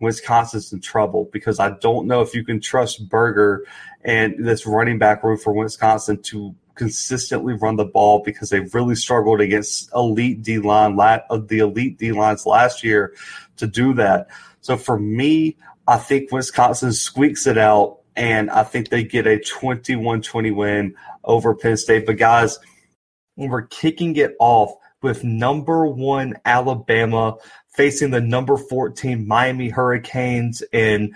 Speaker 1: Wisconsin's in trouble because I don't know if you can trust Berger and this running back room for Wisconsin to consistently run the ball because they've really struggled against elite D line, uh, the elite D lines last year to do that. So for me, I think Wisconsin squeaks it out, and I think they get a 21 20 win over Penn State. But guys, when we're kicking it off with number one Alabama facing the number 14 Miami Hurricanes and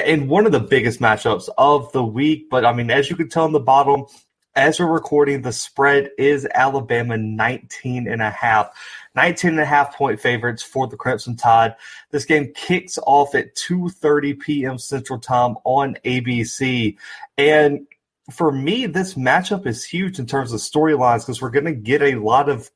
Speaker 1: in one of the biggest matchups of the week. But I mean, as you can tell in the bottom, as we're recording, the spread is Alabama 19 and a half. 19 and a half point favorites for the Crimson Tide. This game kicks off at 2:30 p.m. Central Time on ABC. And for me, this matchup is huge in terms of storylines because we're going to get a lot of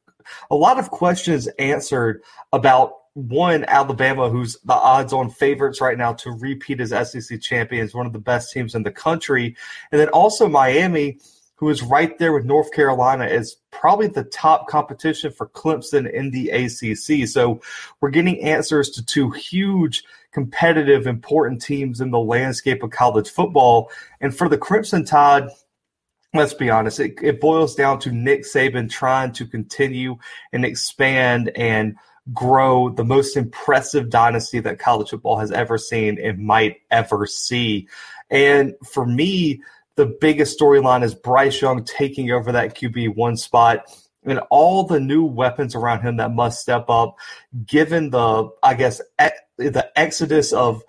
Speaker 1: a lot of questions answered about one Alabama, who's the odds-on favorites right now to repeat as SEC champions, one of the best teams in the country, and then also Miami, who is right there with North Carolina is probably the top competition for Clemson in the ACC. So we're getting answers to two huge, competitive, important teams in the landscape of college football. And for the Crimson Tide, let's be honest, it, it boils down to Nick Saban trying to continue and expand and grow the most impressive dynasty that college football has ever seen and might ever see. And for me, the biggest storyline is Bryce Young taking over that QB one spot and all the new weapons around him that must step up, given the, I guess, the exodus of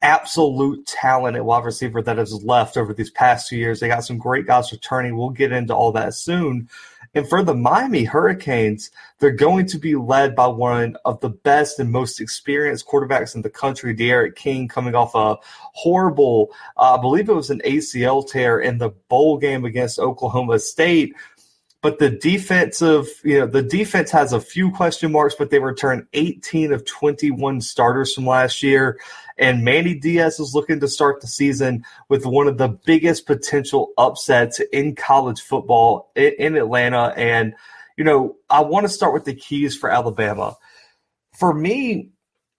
Speaker 1: absolute talent at wide receiver that has left over these past two years. They got some great guys returning. We'll get into all that soon. And for the Miami Hurricanes, they're going to be led by one of the best and most experienced quarterbacks in the country, D'Eriq King, coming off a horrible, uh, I believe it was an ACL tear in the bowl game against Oklahoma State. But the defensive, you know, the defense has a few question marks, but they returned 18 of 21 starters from last year. And Manny Diaz is looking to start the season with one of the biggest potential upsets in college football in Atlanta. And, you know, I want to start with the keys for Alabama. For me,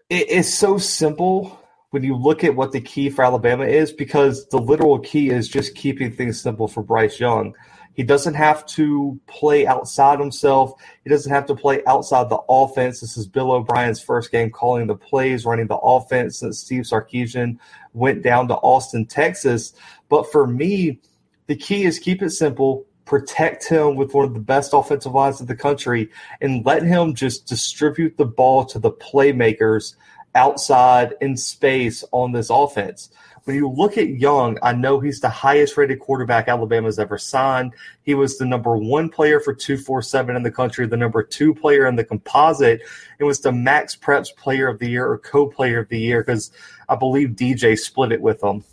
Speaker 1: it's so simple when you look at what the key for Alabama is because the literal key is just keeping things simple for Bryce Young. He doesn't have to play outside himself. He doesn't have to play outside the offense. This is Bill O'Brien's first game calling the plays, running the offense since Steve Sarkisian went down to Austin, Texas. But for me, the key is keep it simple, protect him with one of the best offensive lines in the country, and let him just distribute the ball to the playmakers outside in space on this offense when you look at Young, I know he's the highest rated quarterback Alabama's ever signed. He was the number one player for 247 in the country, the number two player in the composite. It was the Max Preps player of the year or co player of the year because I believe DJ split it with him,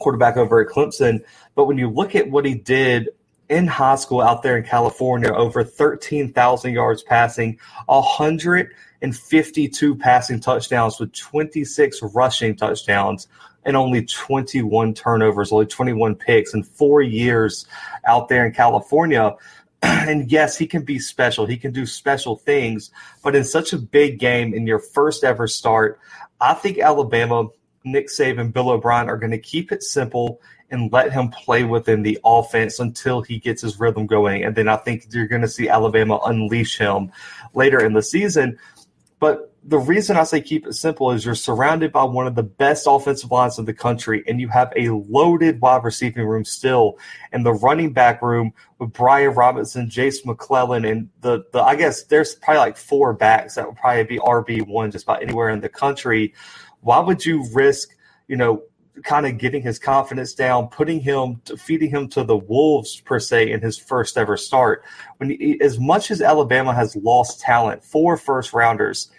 Speaker 1: quarterback over at Clemson. But when you look at what he did in high school out there in California, over 13,000 yards passing, 152 passing touchdowns with 26 rushing touchdowns and only 21 turnovers, only 21 picks in four years out there in California. And yes, he can be special. He can do special things. But in such a big game in your first ever start, I think Alabama, Nick Saban, Bill O'Brien are going to keep it simple and let him play within the offense until he gets his rhythm going. And then I think you're going to see Alabama unleash him later in the season. But the reason I say keep it simple is you're surrounded by one of the best offensive lines in the country, and you have a loaded wide receiving room still, and the running back room with Brian Robinson, Jase McClellan, and the the I guess there's probably like four backs that would probably be RB one just about anywhere in the country. Why would you risk, you know, kind of getting his confidence down, putting him, feeding him to the wolves per se in his first ever start. When he, as much as Alabama has lost talent, four first rounders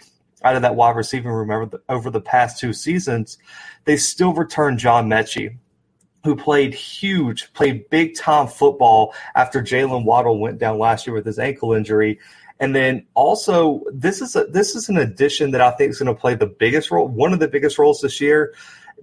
Speaker 1: out of that wide receiving room over the, past two seasons, they still return John Metchie, who played huge, played big time football after Jaylen Waddle went down last year with his ankle injury. And then also, this is a, this is an addition that I think is going to play the biggest role, one of the biggest roles this year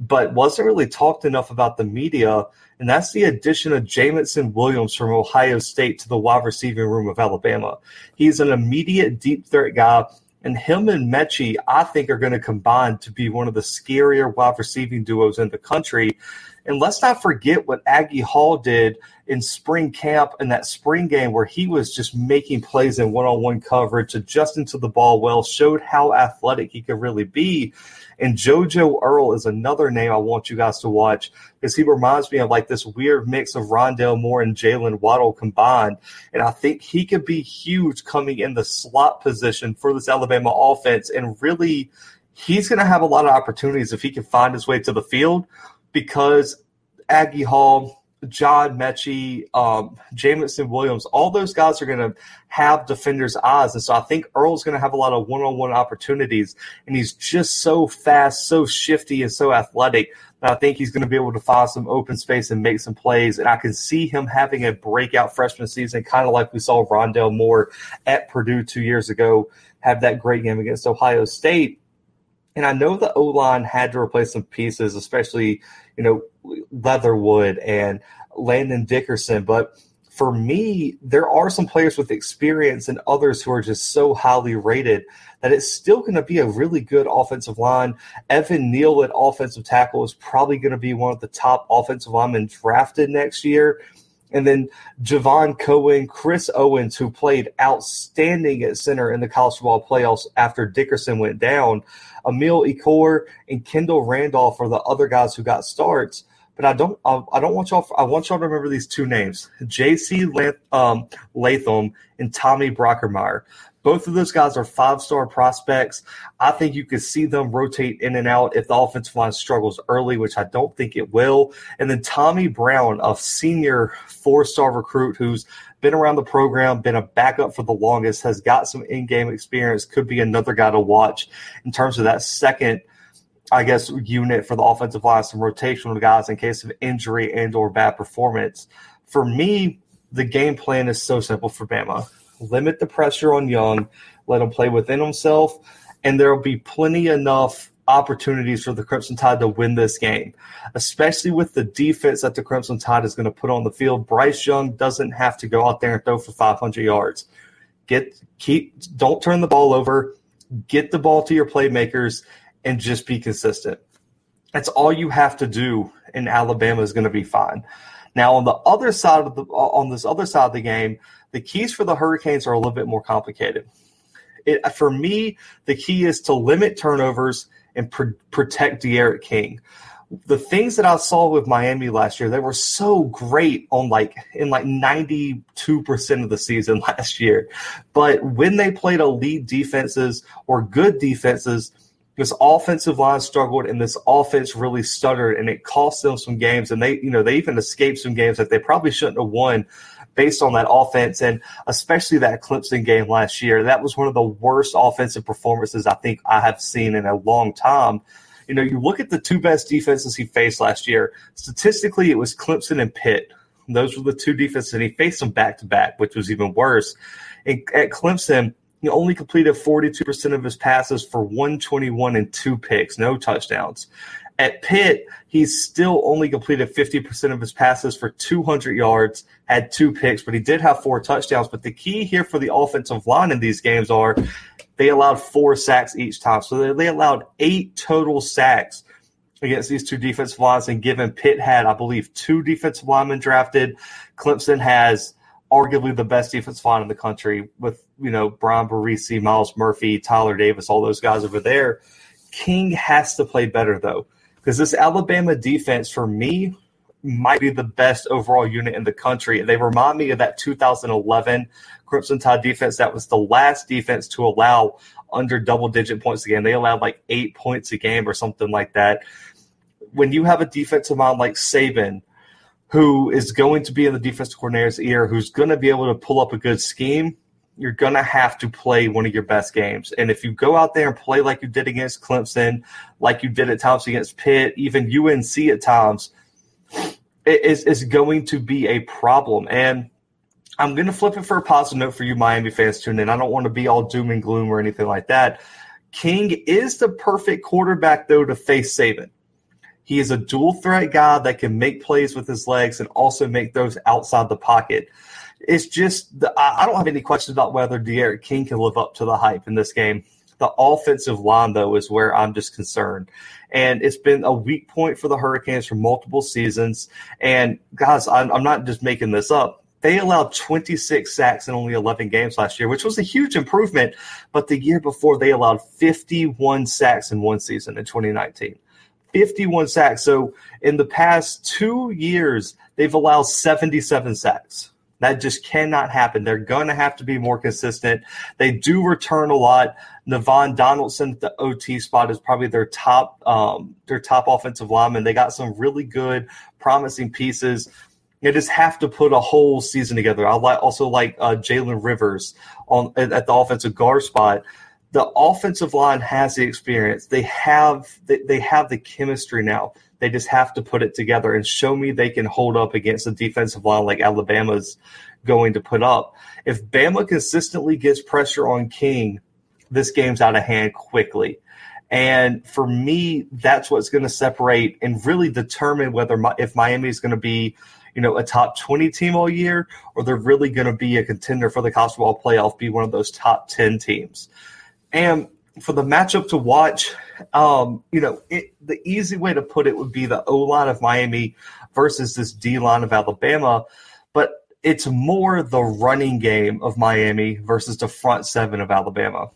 Speaker 1: but wasn't really talked enough about the media. And that's the addition of Jameson Williams from Ohio State to the wide receiving room of Alabama. He's an immediate deep threat guy. And him and Metchie, I think, are going to combine to be one of the scarier wide receiving duos in the country. And let's not forget what Agiye Hall did in spring camp in that spring game where he was just making plays in one on one coverage, adjusting to the ball well, showed how athletic he could really be. And JoJo Earle is another name I want you guys to watch because he reminds me of like this weird mix of Rondale Moore and Jaylen Waddle combined. And I think he could be huge coming in the slot position for this Alabama offense. And really, he's going to have a lot of opportunities if he can find his way to the field because Agiye Hall, John Metchie, um, Jameson Williams, all those guys are going to have defenders' eyes. And so I think Earl's going to have a lot of one on one opportunities. And he's just so fast, so shifty, and so athletic I think he's going to be able to find some open space and make some plays. And I can see him having a breakout freshman season, kind of like we saw Rondale Moore at Purdue two years ago have that great game against Ohio State. And I know the O line had to replace some pieces, especially, you know, Leatherwood and Landon Dickerson. But for me, there are some players with experience and others who are just so highly rated that it's still going to be a really good offensive line. Evan Neal at offensive tackle is probably going to be one of the top offensive linemen drafted next year. And then Javion Cohen, Chris Owens, who played outstanding at center in the college football playoffs after Dickerson went down. Emil Ekiyor and Kendall Randolph are the other guys who got starts. But I don't, I, don't want y'all. I want y'all to remember these two names: J.C. Um, Latham and Tommy Brockermeyer. Both of those guys are five star prospects. I think you could see them rotate in and out if the offensive line struggles early, which I don't think it will. And then Tommy Brown, a senior four star recruit who's been around the program, been a backup for the longest, has got some in game experience, could be another guy to watch in terms of that second. I guess unit for the offensive line, some rotational guys in case of injury and or bad performance. For me, the game plan is so simple for Bama limit the pressure on Young, let him play within himself, and there will be plenty enough opportunities for the Crimson Tide to win this game, especially with the defense that the Crimson Tide is going to put on the field. Bryce Young doesn't have to go out there and throw for 500 yards. Get keep don't turn the ball over. Get the ball to your playmakers and just be consistent. That's all you have to do, and Alabama is going to be fine. Now on the other side of the uh, on this other side of the game, the keys for the Hurricanes are a little bit more complicated. It, for me, the key is to limit turnovers and pr- protect D'Eriq King. The things that I saw with Miami last year, they were so great on like in like 92% of the season last year. But when they played elite defenses or good defenses, this offensive line struggled and this offense really stuttered and it cost them some games and they you know they even escaped some games that they probably shouldn't have won based on that offense and especially that Clemson game last year. That was one of the worst offensive performances I think I have seen in a long time. You know, you look at the two best defenses he faced last year. Statistically, it was Clemson and Pitt. Those were the two defenses, and he faced them back to back, which was even worse. And at Clemson, he only completed 42% of his passes for 121 and two picks, no touchdowns. At Pitt, he's still only completed 50% of his passes for 200 yards, had two picks, but he did have four touchdowns. But the key here for the offensive line in these games are they allowed four sacks each time. So they allowed eight total sacks against these two defensive lines. And given Pitt had, I believe, two defensive linemen drafted, Clemson has arguably the best defensive line in the country with, you know, Bryan Bresee, Myles Murphy, Tyler Davis, all those guys over there. King has to play better, though because this Alabama defense, for me, might be the best overall unit in the country. They remind me of that 2011 Crimson Tide defense. That was the last defense to allow under double digit points a game. They allowed like eight points a game or something like that. When you have a defensive mind like Saban, who is going to be in the defensive coordinator's ear, who's going to be able to pull up a good scheme, you're going to have to play one of your best games. And if you go out there and play like you did against Clemson, like you did at times against Pitt, even UNC at times, it is, is going to be a problem. And I'm going to flip it for a positive note for you Miami fans tuning in. I don't want to be all doom and gloom or anything like that. King is the perfect quarterback, though, to face Saban. He is a dual threat guy that can make plays with his legs and also make those outside the pocket. It's just I don't have any questions about whether D'Eriq King can live up to the hype in this game. The offensive line, though, is where I'm just concerned. And it's been a weak point for the Hurricanes for multiple seasons. And guys, I'm, I'm not just making this up. They allowed 26 sacks in only 11 games last year, which was a huge improvement. But the year before, they allowed 51 sacks in one season in 2019. 51 sacks. So in the past two years, they've allowed 77 sacks. That just cannot happen. They're going to have to be more consistent. They do return a lot. Navaughn Donaldson at the OT spot is probably their top um, their top offensive lineman. They got some really good, promising pieces. They just have to put a whole season together. I also like uh, Jalen Rivers on at the offensive guard spot. The offensive line has the experience. They have they, they have the chemistry now. They just have to put it together and show me they can hold up against a defensive line like Alabama's going to put up. If Bama consistently gets pressure on King, this game's out of hand quickly. And for me, that's what's going to separate and really determine whether if Miami is going to be, you know, a top 20 team all year, or they're really going to be a contender for the college football playoff, be one of those top 10 teams. And for the matchup to watch, um, you know, it, the easy way to put it would be the O line of Miami versus this D line of Alabama. But it's more the running game of Miami versus the front seven of Alabama.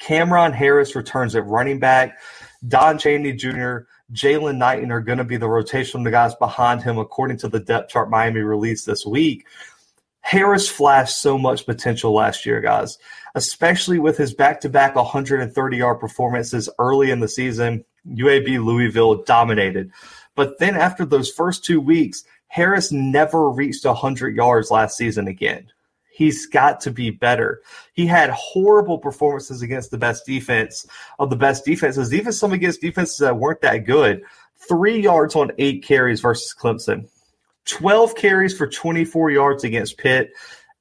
Speaker 1: Cam'Ron Harris returns at running back. Don Chaney Jr., Jaylan Knighton are going to be the rotation the guys behind him, according to the depth chart Miami released this week. Harris flashed so much potential last year, guys, especially with his back to back 130 yard performances early in the season. UAB Louisville dominated. But then after those first two weeks, Harris never reached 100 yards last season again. He's got to be better. He had horrible performances against the best defense of the best defenses, even some against defenses that weren't that good. Three yards on eight carries versus Clemson, 12 carries for 24 yards against Pitt,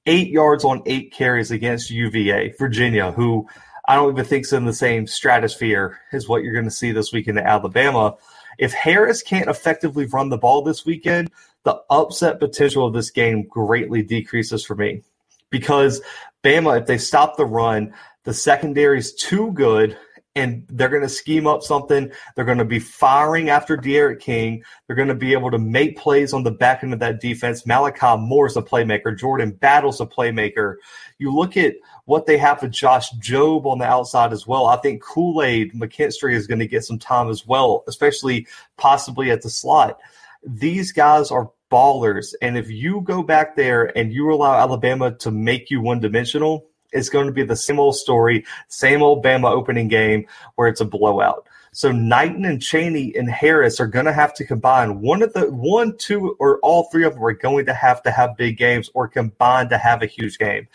Speaker 1: eight yards on eight carries against UVA, Virginia, who I don't even think is in the same stratosphere as what you're going to see this weekend at Alabama. If Harris can't effectively run the ball this weekend, the upset potential of this game greatly decreases for me because Bama, if they stop the run, the secondary is too good and they're going to scheme up something. They're going to be firing after D'Eriq King. They're going to be able to make plays on the back end of that defense. Malachi Moore is a playmaker. Jordan Battle's a playmaker. You look at what they have with Josh Jobe on the outside as well. I think Kool Aid McKinstry is going to get some time as well, especially possibly at the slot. These guys are ballers. And if you go back there and you allow Alabama to make you one dimensional, it's going to be the same old story, same old Bama opening game where it's a blowout. So Knighton and Chaney and Harris are going to have to combine one of the one, two, or all three of them are going to have to have big games or combine to have a huge game.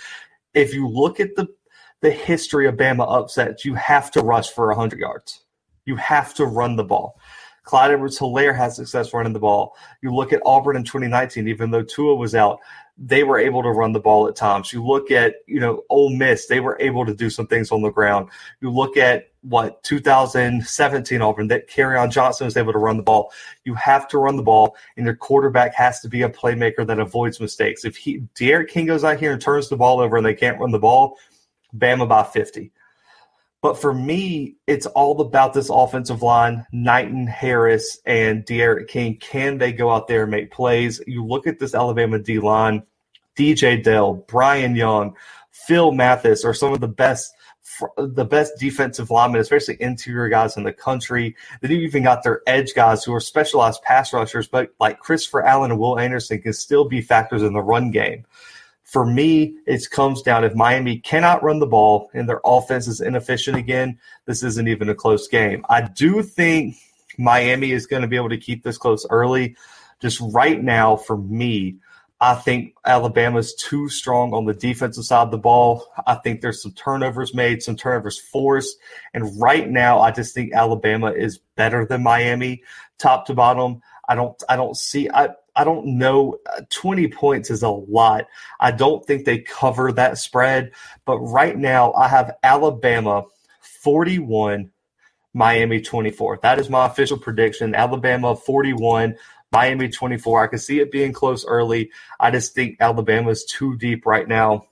Speaker 1: If you look at the the history of Bama upsets, you have to rush for 100 yards. You have to run the ball. Clyde Edwards Helaire has success running the ball. You look at Auburn in 2019, even though Tua was out, they were able to run the ball at times. You look at, you know, Ole Miss, they were able to do some things on the ground. You look at what 2017 Auburn that Kerryon Johnson was able to run the ball. You have to run the ball, and your quarterback has to be a playmaker that avoids mistakes. If he D'Eriq King goes out here and turns the ball over and they can't run the ball, Bama by 50. But for me, it's all about this offensive line, Knighton, Harris, and D'Eriq King. Can they go out there and make plays? You look at this Alabama D line, DJ Dale, Byron Young, Phil Mathis are some of the best the best defensive linemen, especially interior guys in the country. Then you even got their edge guys who are specialized pass rushers, but like Christopher Allen and Will Anderson can still be factors in the run game. For me, it comes down if Miami cannot run the ball and their offense is inefficient again, this isn't even a close game. I do think Miami is going to be able to keep this close early. Just right now, for me, I think Alabama's too strong on the defensive side of the ball. I think there's some turnovers made, some turnovers forced. And right now, I just think Alabama is better than Miami, top to bottom. I don't I don't see I I don't know. Uh, 20 points is a lot. I don't think they cover that spread. But right now, I have Alabama 41, Miami 24. That is my official prediction. Alabama 41, Miami 24. I can see it being close early. I just think Alabama is too deep right now.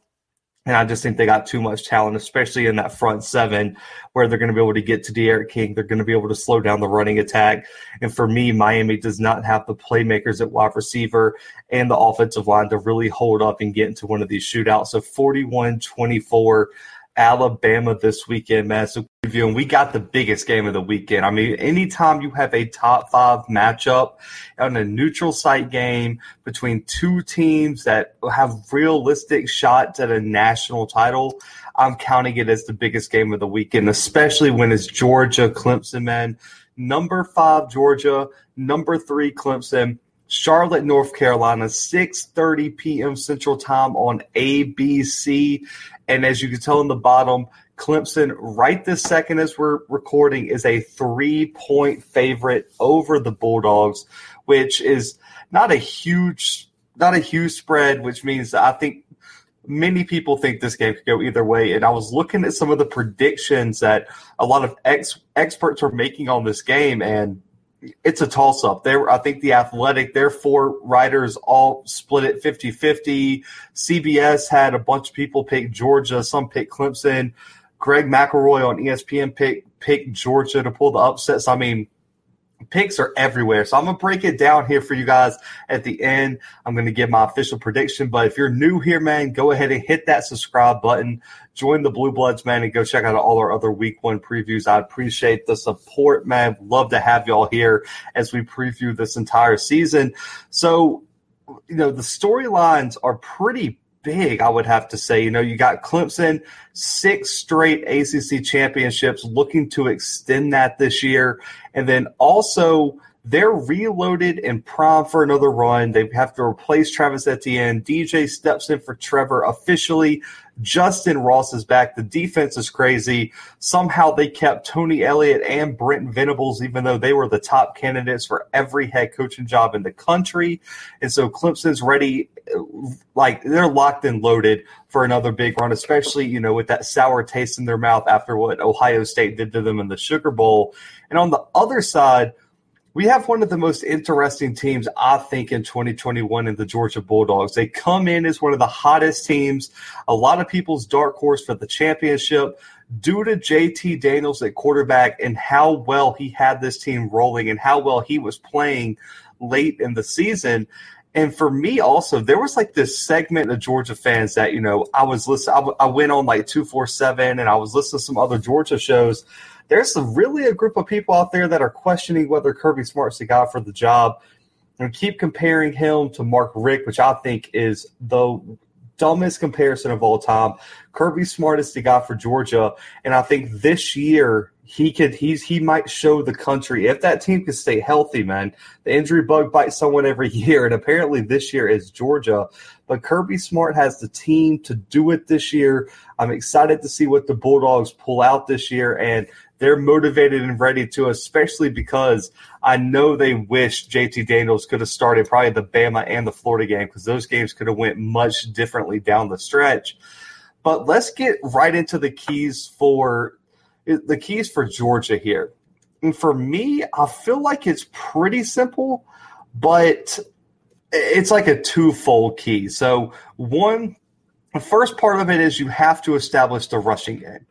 Speaker 1: And I just think they got too much talent, especially in that front seven, where they're going to be able to get to D'Eriq King. They're going to be able to slow down the running attack. And for me, Miami does not have the playmakers at wide receiver and the offensive line to really hold up and get into one of these shootouts. So 41 24 Alabama this weekend, man. So and we got the biggest game of the weekend. I mean, anytime you have a top five matchup on a neutral site game between two teams that have realistic shots at a national title, I'm counting it as the biggest game of the weekend, especially when it's Georgia, Clemson, man. Number five, Georgia, number three, Clemson. Charlotte, North Carolina, 6:30 p.m. Central Time on ABC. And as you can tell in the bottom, Clemson, right this second as we're recording, is a three point favorite over the Bulldogs, which is not a huge not a huge spread, which means I think many people think this game could go either way. And I was looking at some of the predictions that a lot of ex- experts are making on this game, and it's a toss up. There, I think the Athletic, their four writers all split it 50 50. CBS had a bunch of people pick Georgia, some pick Clemson. Greg McElroy on ESPN picked pick Georgia to pull the upsets. I mean, picks are everywhere. So I'm going to break it down here for you guys at the end. I'm going to give my official prediction. But if you're new here, man, go ahead and hit that subscribe button. Join the Blue Bloods, man, and go check out all our other week one previews. I appreciate the support, man. Love to have y'all here as we preview this entire season. So, you know, the storylines are pretty big, I would have to say. You know, you got Clemson, six straight ACC championships, looking to extend that this year. And then also, they're reloaded and primed for another run. They have to replace Travis Etienne. DJ steps in for Trevor officially. Justin Ross is back. The defense is crazy. Somehow they kept Tony Elliott and Brent Venables, even though they were the top candidates for every head coaching job in the country. And so Clemson's ready, like they're locked and loaded for another big run, especially, you know, with that sour taste in their mouth after what Ohio State did to them in the Sugar Bowl. And on the other side, we have one of the most interesting teams, I think, in 2021 in the Georgia Bulldogs. They come in as one of the hottest teams, a lot of people's dark horse for the championship due to JT Daniels at quarterback and how well he had this team rolling and how well he was playing late in the season. And for me, also, there was like this segment of Georgia fans that, you know, I was listening, I, went on like 247 and I was listening to some other Georgia shows there's really a group of people out there that are questioning whether Kirby Smart's the guy for the job and keep comparing him to Mark Richt, which I think is the dumbest comparison of all time. Kirby Smart is the guy for Georgia, and I think this year he could he's he might show the country if that team can stay healthy, man. The injury bug bites someone every year, and apparently this year is Georgia. But Kirby Smart has the team to do it this year. I'm excited to see what the Bulldogs pull out this year, and they're motivated and ready to, especially because I know they wish JT Daniels could have started probably the Bama and the Florida game because those games could have went much differently down the stretch. But let's get right into the keys for the keys for Georgia here. And for me, I feel like it's pretty simple, but it's like a twofold key. So one, the first part of it is you have to establish the rushing game.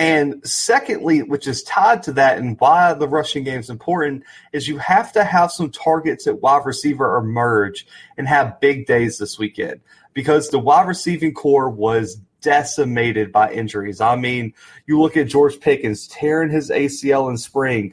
Speaker 1: And secondly, which is tied to that and why the rushing game is important, is you have to have some targets at wide receiver emerge and have big days this weekend because the wide receiving core was decimated by injuries. I mean, you look at George Pickens tearing his ACL in spring,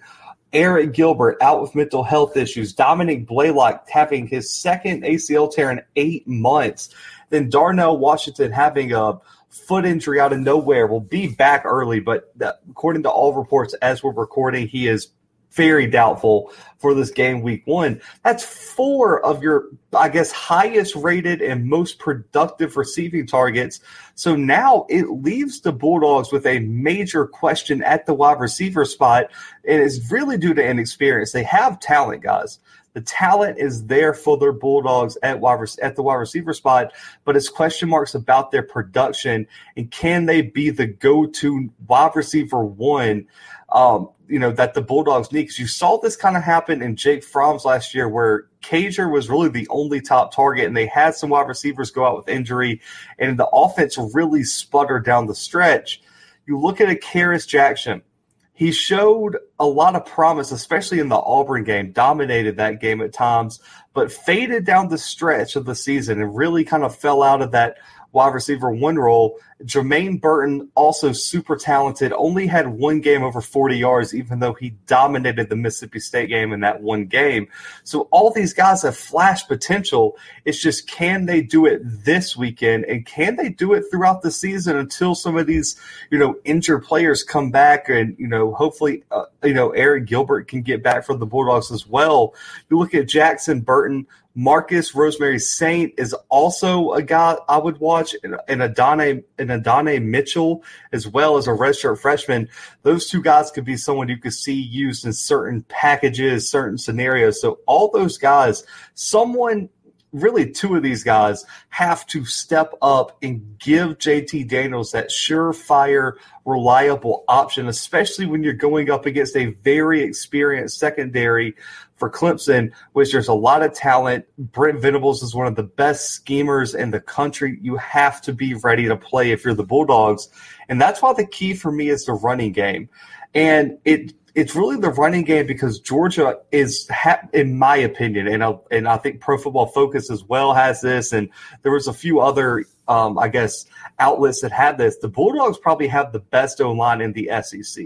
Speaker 1: Arik Gilbert out with mental health issues, Dominick Blaylock having his second ACL tear in eight months, then Darnell Washington having a foot injury out of nowhere. Will be back early, but according to all reports as we're recording, he is very doubtful for this game week one. That's four of your, I guess, highest rated and most productive receiving targets. So now it leaves the Bulldogs with a major question at the wide receiver spot, and it's really due to inexperience. They have talent, guys. The talent is there for their Bulldogs at wide at the wide receiver spot, but it's question marks about their production and can they be the go-to wide receiver one? Um, you know that the Bulldogs need because you saw this kind of happen in Jake Fromm's last year, where Cager was really the only top target, and they had some wide receivers go out with injury, and the offense really sputtered down the stretch. You look at a Kearis Jackson he showed a lot of promise, especially in the Auburn game, dominated that game at times, but faded down the stretch of the season and really kind of fell out of that wide receiver one role. Jermaine Burton, also super talented, only had one game over 40 yards, even though he dominated the Mississippi State game in that one game. So all these guys have flash potential. It's just can they do it this weekend and can they do it throughout the season until some of these, you know, injured players come back and, you know, hopefully, uh, you know, Arik Gilbert can get back for the Bulldogs as well. You look at Jackson Burton, Marcus Rosemary Saint is also a guy I would watch, and Adonai and Adonai Mitchell as well as a redshirt freshman. Those two guys could be someone you could see used in certain packages, certain scenarios. So all those guys, someone really two of these guys have to step up and give JT Daniels that surefire, reliable option, especially when you're going up against a very experienced secondary for Clemson, which there's a lot of talent. Brent Venables is one of the best schemers in the country. You have to be ready to play if you're the Bulldogs. And that's why the key for me is the running game. And it it's really the running game because Georgia is, in my opinion, and I, and I think Pro Football Focus as well has this, and there was a few other, um, I guess, outlets that had this. The Bulldogs probably have the best O line in the SEC.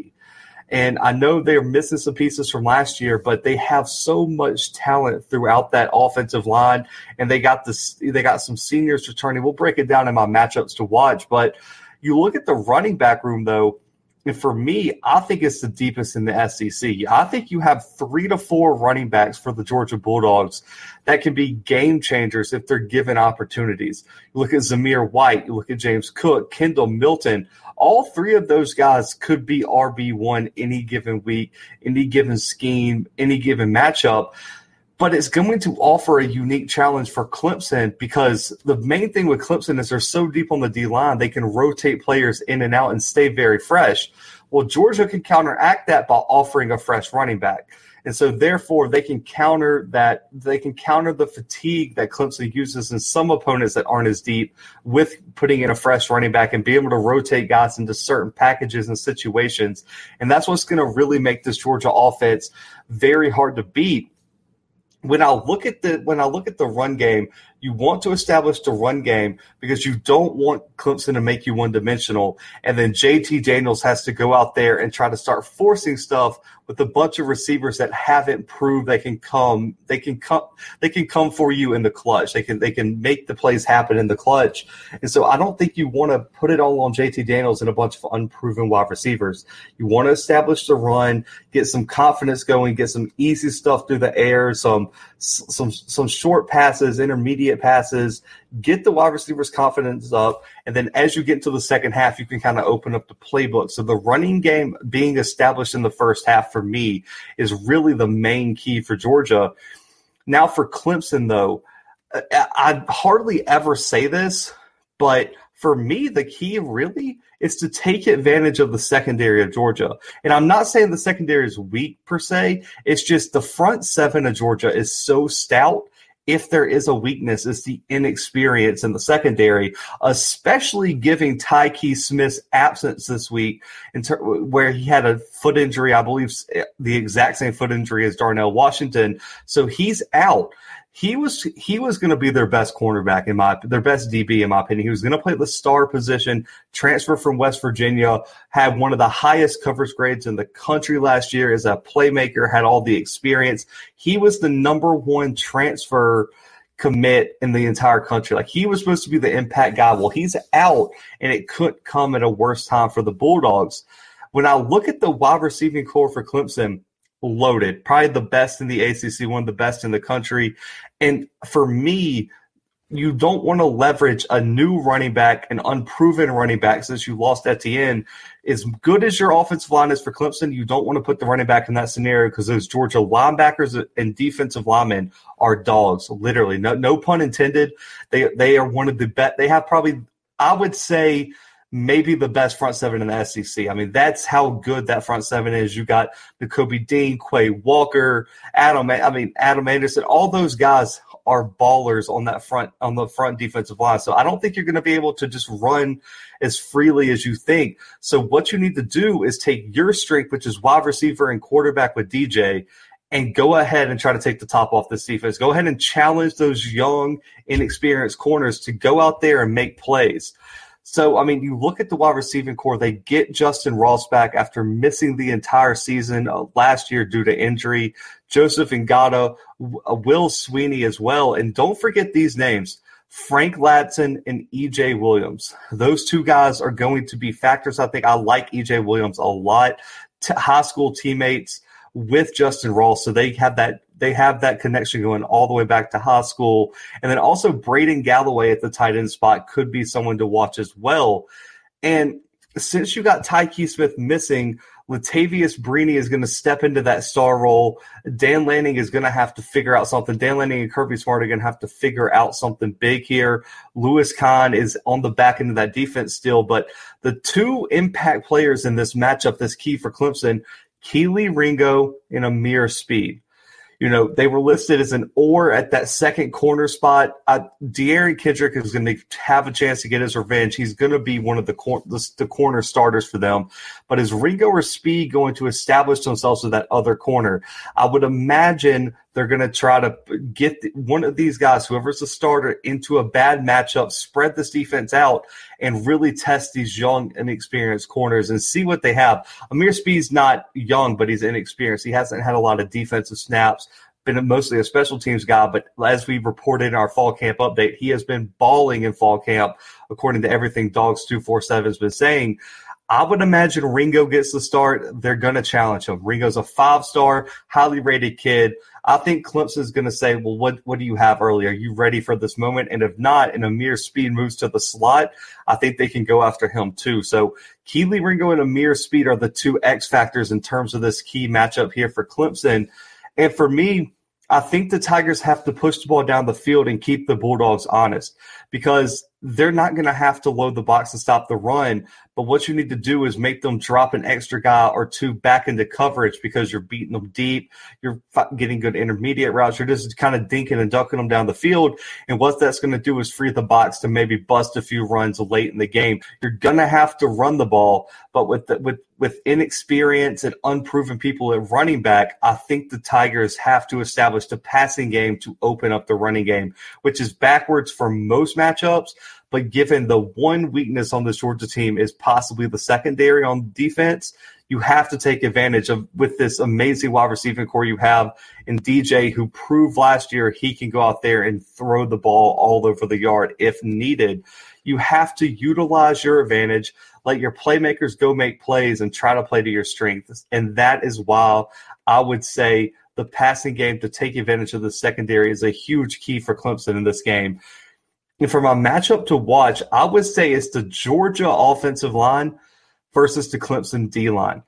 Speaker 1: And I know they're missing some pieces from last year, but they have so much talent throughout that offensive line, and they got this. They got some seniors returning. We'll break it down in my matchups to watch, but you look at the running back room though and for me, I think it's the deepest in the SEC. I think you have three to four running backs for the Georgia Bulldogs that can be game changers if they're given opportunities. You look at Zamir White, you look at James Cook, Kendall Milton. All three of those guys could be RB1 any given week, any given scheme, any given matchup but it's going to offer a unique challenge for Clemson because the main thing with Clemson is they're so deep on the D line, they can rotate players in and out and stay very fresh. Well, Georgia can counteract that by offering a fresh running back. And so therefore they can counter that they can counter the fatigue that Clemson uses in some opponents that aren't as deep with putting in a fresh running back and be able to rotate guys into certain packages and situations. And that's what's going to really make this Georgia offense very hard to beat when I look at the when I look at the run game, you want to establish the run game because you don't want Clemson to make you one dimensional. And then JT Daniels has to go out there and try to start forcing stuff with a bunch of receivers that haven't proved they can come, they can come, they can come for you in the clutch. They can, they can make the plays happen in the clutch. And so I don't think you want to put it all on JT Daniels and a bunch of unproven wide receivers. You want to establish the run, get some confidence going, get some easy stuff through the air, some, some, some short passes, intermediate intermediate passes, get the wide receivers' confidence up, and then as you get into the second half, you can kind of open up the playbook. So the running game being established in the first half for me is really the main key for Georgia. Now for Clemson, though, I hardly ever say this, but for me, the key really is to take advantage of the secondary of Georgia. And I'm not saying the secondary is weak per se. It's just the front seven of Georgia is so stout if there is a weakness, is the inexperience in the secondary, especially giving Tykee Smith's absence this week, ter- where he had a foot injury, I believe eh, the exact same foot injury as Darnell Washington. So he's out he was he was going to be their best cornerback in my their best DB in my opinion. He was going to play the star position. Transfer from West Virginia, had one of the highest coverage grades in the country last year as a playmaker. Had all the experience. He was the number one transfer commit in the entire country. Like he was supposed to be the impact guy. Well, he's out, and it couldn't come at a worse time for the Bulldogs. When I look at the wide receiving corps for Clemson loaded, probably the best in the ACC, one of the best in the country. And for me, you don't want to leverage a new running back, an unproven running back, since you lost Etienne. As good as your offensive line is for Clemson, you don't want to put the running back in that scenario because those Georgia linebackers and defensive linemen are dogs, literally. No, no pun intended. They they are one of the best. They have probably, I would say, maybe the best front seven in the SEC. I mean, that's how good that front seven is. You got Nakobe Dean, Quay Walker, Adam. I mean, Adam Anderson. All those guys are ballers on that front on the front defensive line. So I don't think you're going to be able to just run as freely as you think. So what you need to do is take your strength, which is wide receiver and quarterback with DJ, and go ahead and try to take the top off this defense. Go ahead and challenge those young, inexperienced corners to go out there and make plays. So, I mean, you look at the wide receiving corps, they get Justin Ross back after missing the entire season uh, last year due to injury. Joseph Ngata, uh, Will Swinney as well. And don't forget these names Frank Ladson and EJ Williams. Those two guys are going to be factors. I think I like EJ Williams a lot. T- high school teammates with Justin Ross, so they have that they have that connection going all the way back to high school. And then also Braden Galloway at the tight end spot could be someone to watch as well. And since you got Tykee Smith missing, Latavious Brini is going to step into that star role. Dan Lanning is going to have to figure out something. Dan Lanning and Kirby Smart are going to have to figure out something big here. Lewis Kahn is on the back end of that defense still, but the two impact players in this matchup that's key for Clemson, Kelee Ringo and Ameer Speed you know, they were listed as an or at that second corner spot. Uh, Derion Kendrick is going to have a chance to get his revenge. He's going to be one of the, cor- the, the corner starters for them. But is Ringo or Speed going to establish themselves with that other corner? I would imagine they're going to try to get one of these guys, whoever's the starter, into a bad matchup, spread this defense out, and really test these young, inexperienced corners and see what they have. Ameer Speed's not young, but he's inexperienced. He hasn't had a lot of defensive snaps, been mostly a special teams guy. But as we reported in our fall camp update, he has been balling in fall camp, according to everything Dogs two four seven has been saying. I would imagine Ringo gets the start. They're going to challenge him. Ringo's a five star, highly rated kid. I think Clemson's going to say, well, what, what do you have early? Are you ready for this moment? And if not, and Ameer Speed moves to the slot, I think they can go after him too. So Kelee Ringo and Ameer Speed are the two X factors in terms of this key matchup here for Clemson. And for me, I think the Tigers have to push the ball down the field and keep the Bulldogs honest because they're not going to have to load the box to stop the run. But what you need to do is make them drop an extra guy or two back into coverage because you're beating them deep. You're getting good intermediate routes. You're just kind of dinking and ducking them down the field. And what that's going to do is free the box to maybe bust a few runs late in the game. You're going to have to run the ball, but with the, with with inexperience and unproven people at running back, I think the Tigers have to establish the passing game to open up the running game, which is backwards for most matchups. But given the one weakness on this Georgia team is possibly the secondary on defense, you have to take advantage of with this amazing wide receiving corps you have in DJ, who proved last year he can go out there and throw the ball all over the yard if needed. You have to utilize your advantage, let your playmakers go make plays and try to play to your strengths. And that is why I would say the passing game to take advantage of the secondary is a huge key for Clemson in this game. For my matchup to watch, I would say it's the Georgia offensive line versus the Clemson D line.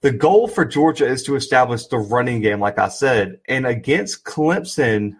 Speaker 1: The goal for Georgia is to establish the running game, like I said. And against Clemson,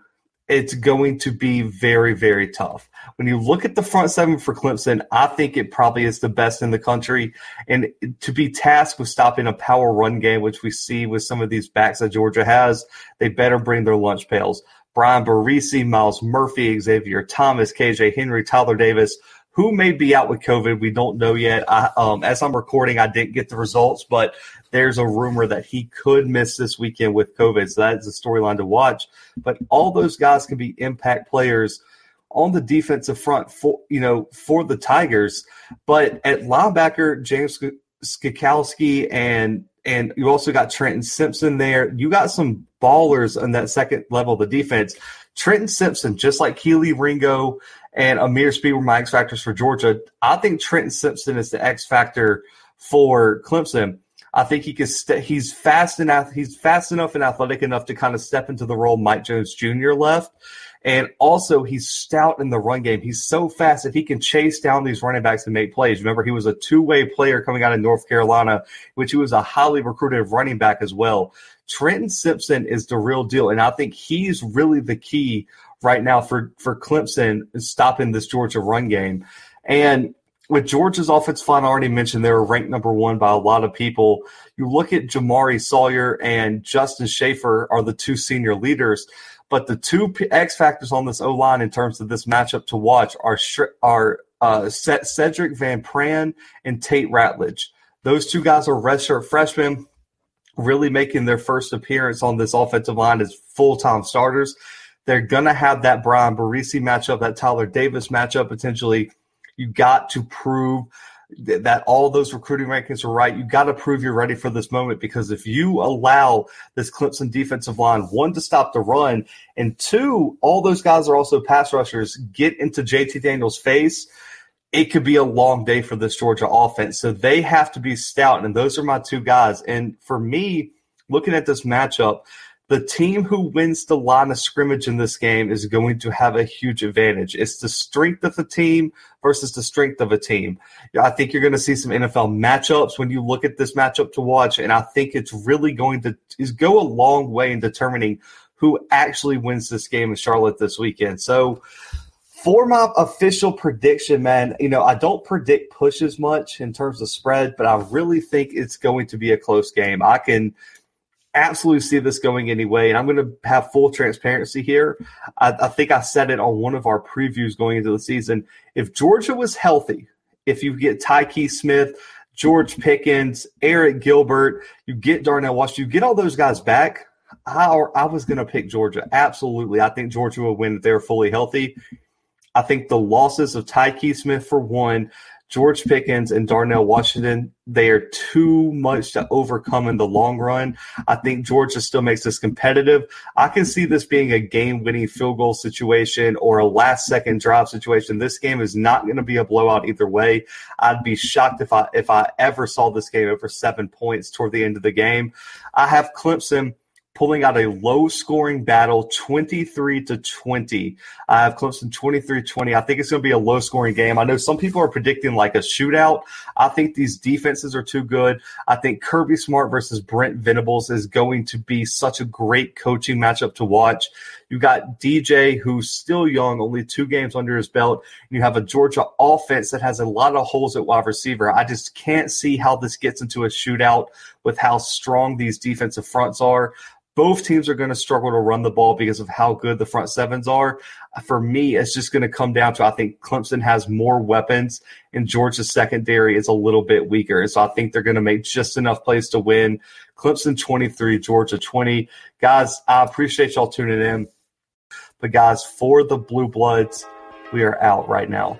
Speaker 1: it's going to be very, very tough. When you look at the front seven for Clemson, I think it probably is the best in the country. And to be tasked with stopping a power run game, which we see with some of these backs that Georgia has, they better bring their lunch pails. Bryan Bresee, Myles Murphy, Xavier Thomas, KJ Henry, Tyler Davis, who may be out with COVID. We don't know yet. I, um, as I'm recording, I didn't get the results, but there's a rumor that he could miss this weekend with COVID. So that's a storyline to watch. But all those guys can be impact players on the defensive front for you know for the Tigers. But at linebacker, James Skalski and and you also got Trenton Simpson there. You got some ballers on that second level of the defense. Trenton Simpson, just like Kelee Ringo and Ameer Speed were my X factors for Georgia. I think Trenton Simpson is the X factor for Clemson. I think he can. St- he's fast enough. He's fast enough and athletic enough to kind of step into the role Mike Jones Jr. left. And also, he's stout in the run game. He's so fast that he can chase down these running backs and make plays. Remember, he was a two way player coming out of North Carolina, which he was a highly recruited running back as well. Trenton Simpson is the real deal. And I think he's really the key right now for, for Clemson stopping this Georgia run game. And with Georgia's offense line, I already mentioned they were ranked number one by a lot of people. You look at Jamaree Salyer and Justin Shaffer are the two senior leaders. But the two X factors on this O line in terms of this matchup to watch are are uh, Sedrick Van Pran and Tate Ratledge. Those two guys are redshirt freshmen, really making their first appearance on this offensive line as full time starters. They're gonna have that Bryan Bresee matchup, that Tyler Davis matchup potentially. You got to prove that all those recruiting rankings are right. You've got to prove you're ready for this moment because if you allow this Clemson defensive line, one, to stop the run, and two, all those guys are also pass rushers, get into JT Daniels' face, it could be a long day for this Georgia offense. So they have to be stout, and those are my two guys. And for me, looking at this matchup, the team who wins the line of scrimmage in this game is going to have a huge advantage. It's the strength of the team versus the strength of a team. I think you're going to see some NFL matchups when you look at this matchup to watch, and I think it's really going to is go a long way in determining who actually wins this game in Charlotte this weekend. So for my official prediction, man, you know, I don't predict pushes much in terms of spread, but I really think it's going to be a close game. I can – absolutely see this going anyway. And I'm going to have full transparency here. I, I, think I said it on one of our previews going into the season. If Georgia was healthy, if you get Tykee Smith, George Pickens, Arik Gilbert, you get Darnell Washington, you get all those guys back. I, I was going to pick Georgia. Absolutely. I think Georgia will win if they're fully healthy. I think the losses of Tykee Smith for one, George Pickens and Darnell Washington, they are too much to overcome in the long run. I think Georgia still makes this competitive. I can see this being a game winning field goal situation or a last second drive situation. This game is not going to be a blowout either way. I'd be shocked if I if I ever saw this game over seven points toward the end of the game. I have Clemson pulling out a low scoring battle 23 to 20. I have Clemson 23 20. I think it's going to be a low scoring game. I know some people are predicting like a shootout. I think these defenses are too good. I think Kirby Smart versus Brent Venables is going to be such a great coaching matchup to watch. You got DJ, who's still young, only two games under his belt. And you have a Georgia offense that has a lot of holes at wide receiver. I just can't see how this gets into a shootout with how strong these defensive fronts are both teams are going to struggle to run the ball because of how good the front sevens are. For me, it's just going to come down to I think Clemson has more weapons and Georgia's secondary is a little bit weaker. And so I think they're going to make just enough plays to win. Clemson 23, Georgia 20. Guys, I appreciate y'all tuning in. But guys, for the Bluebloods, we are out right now.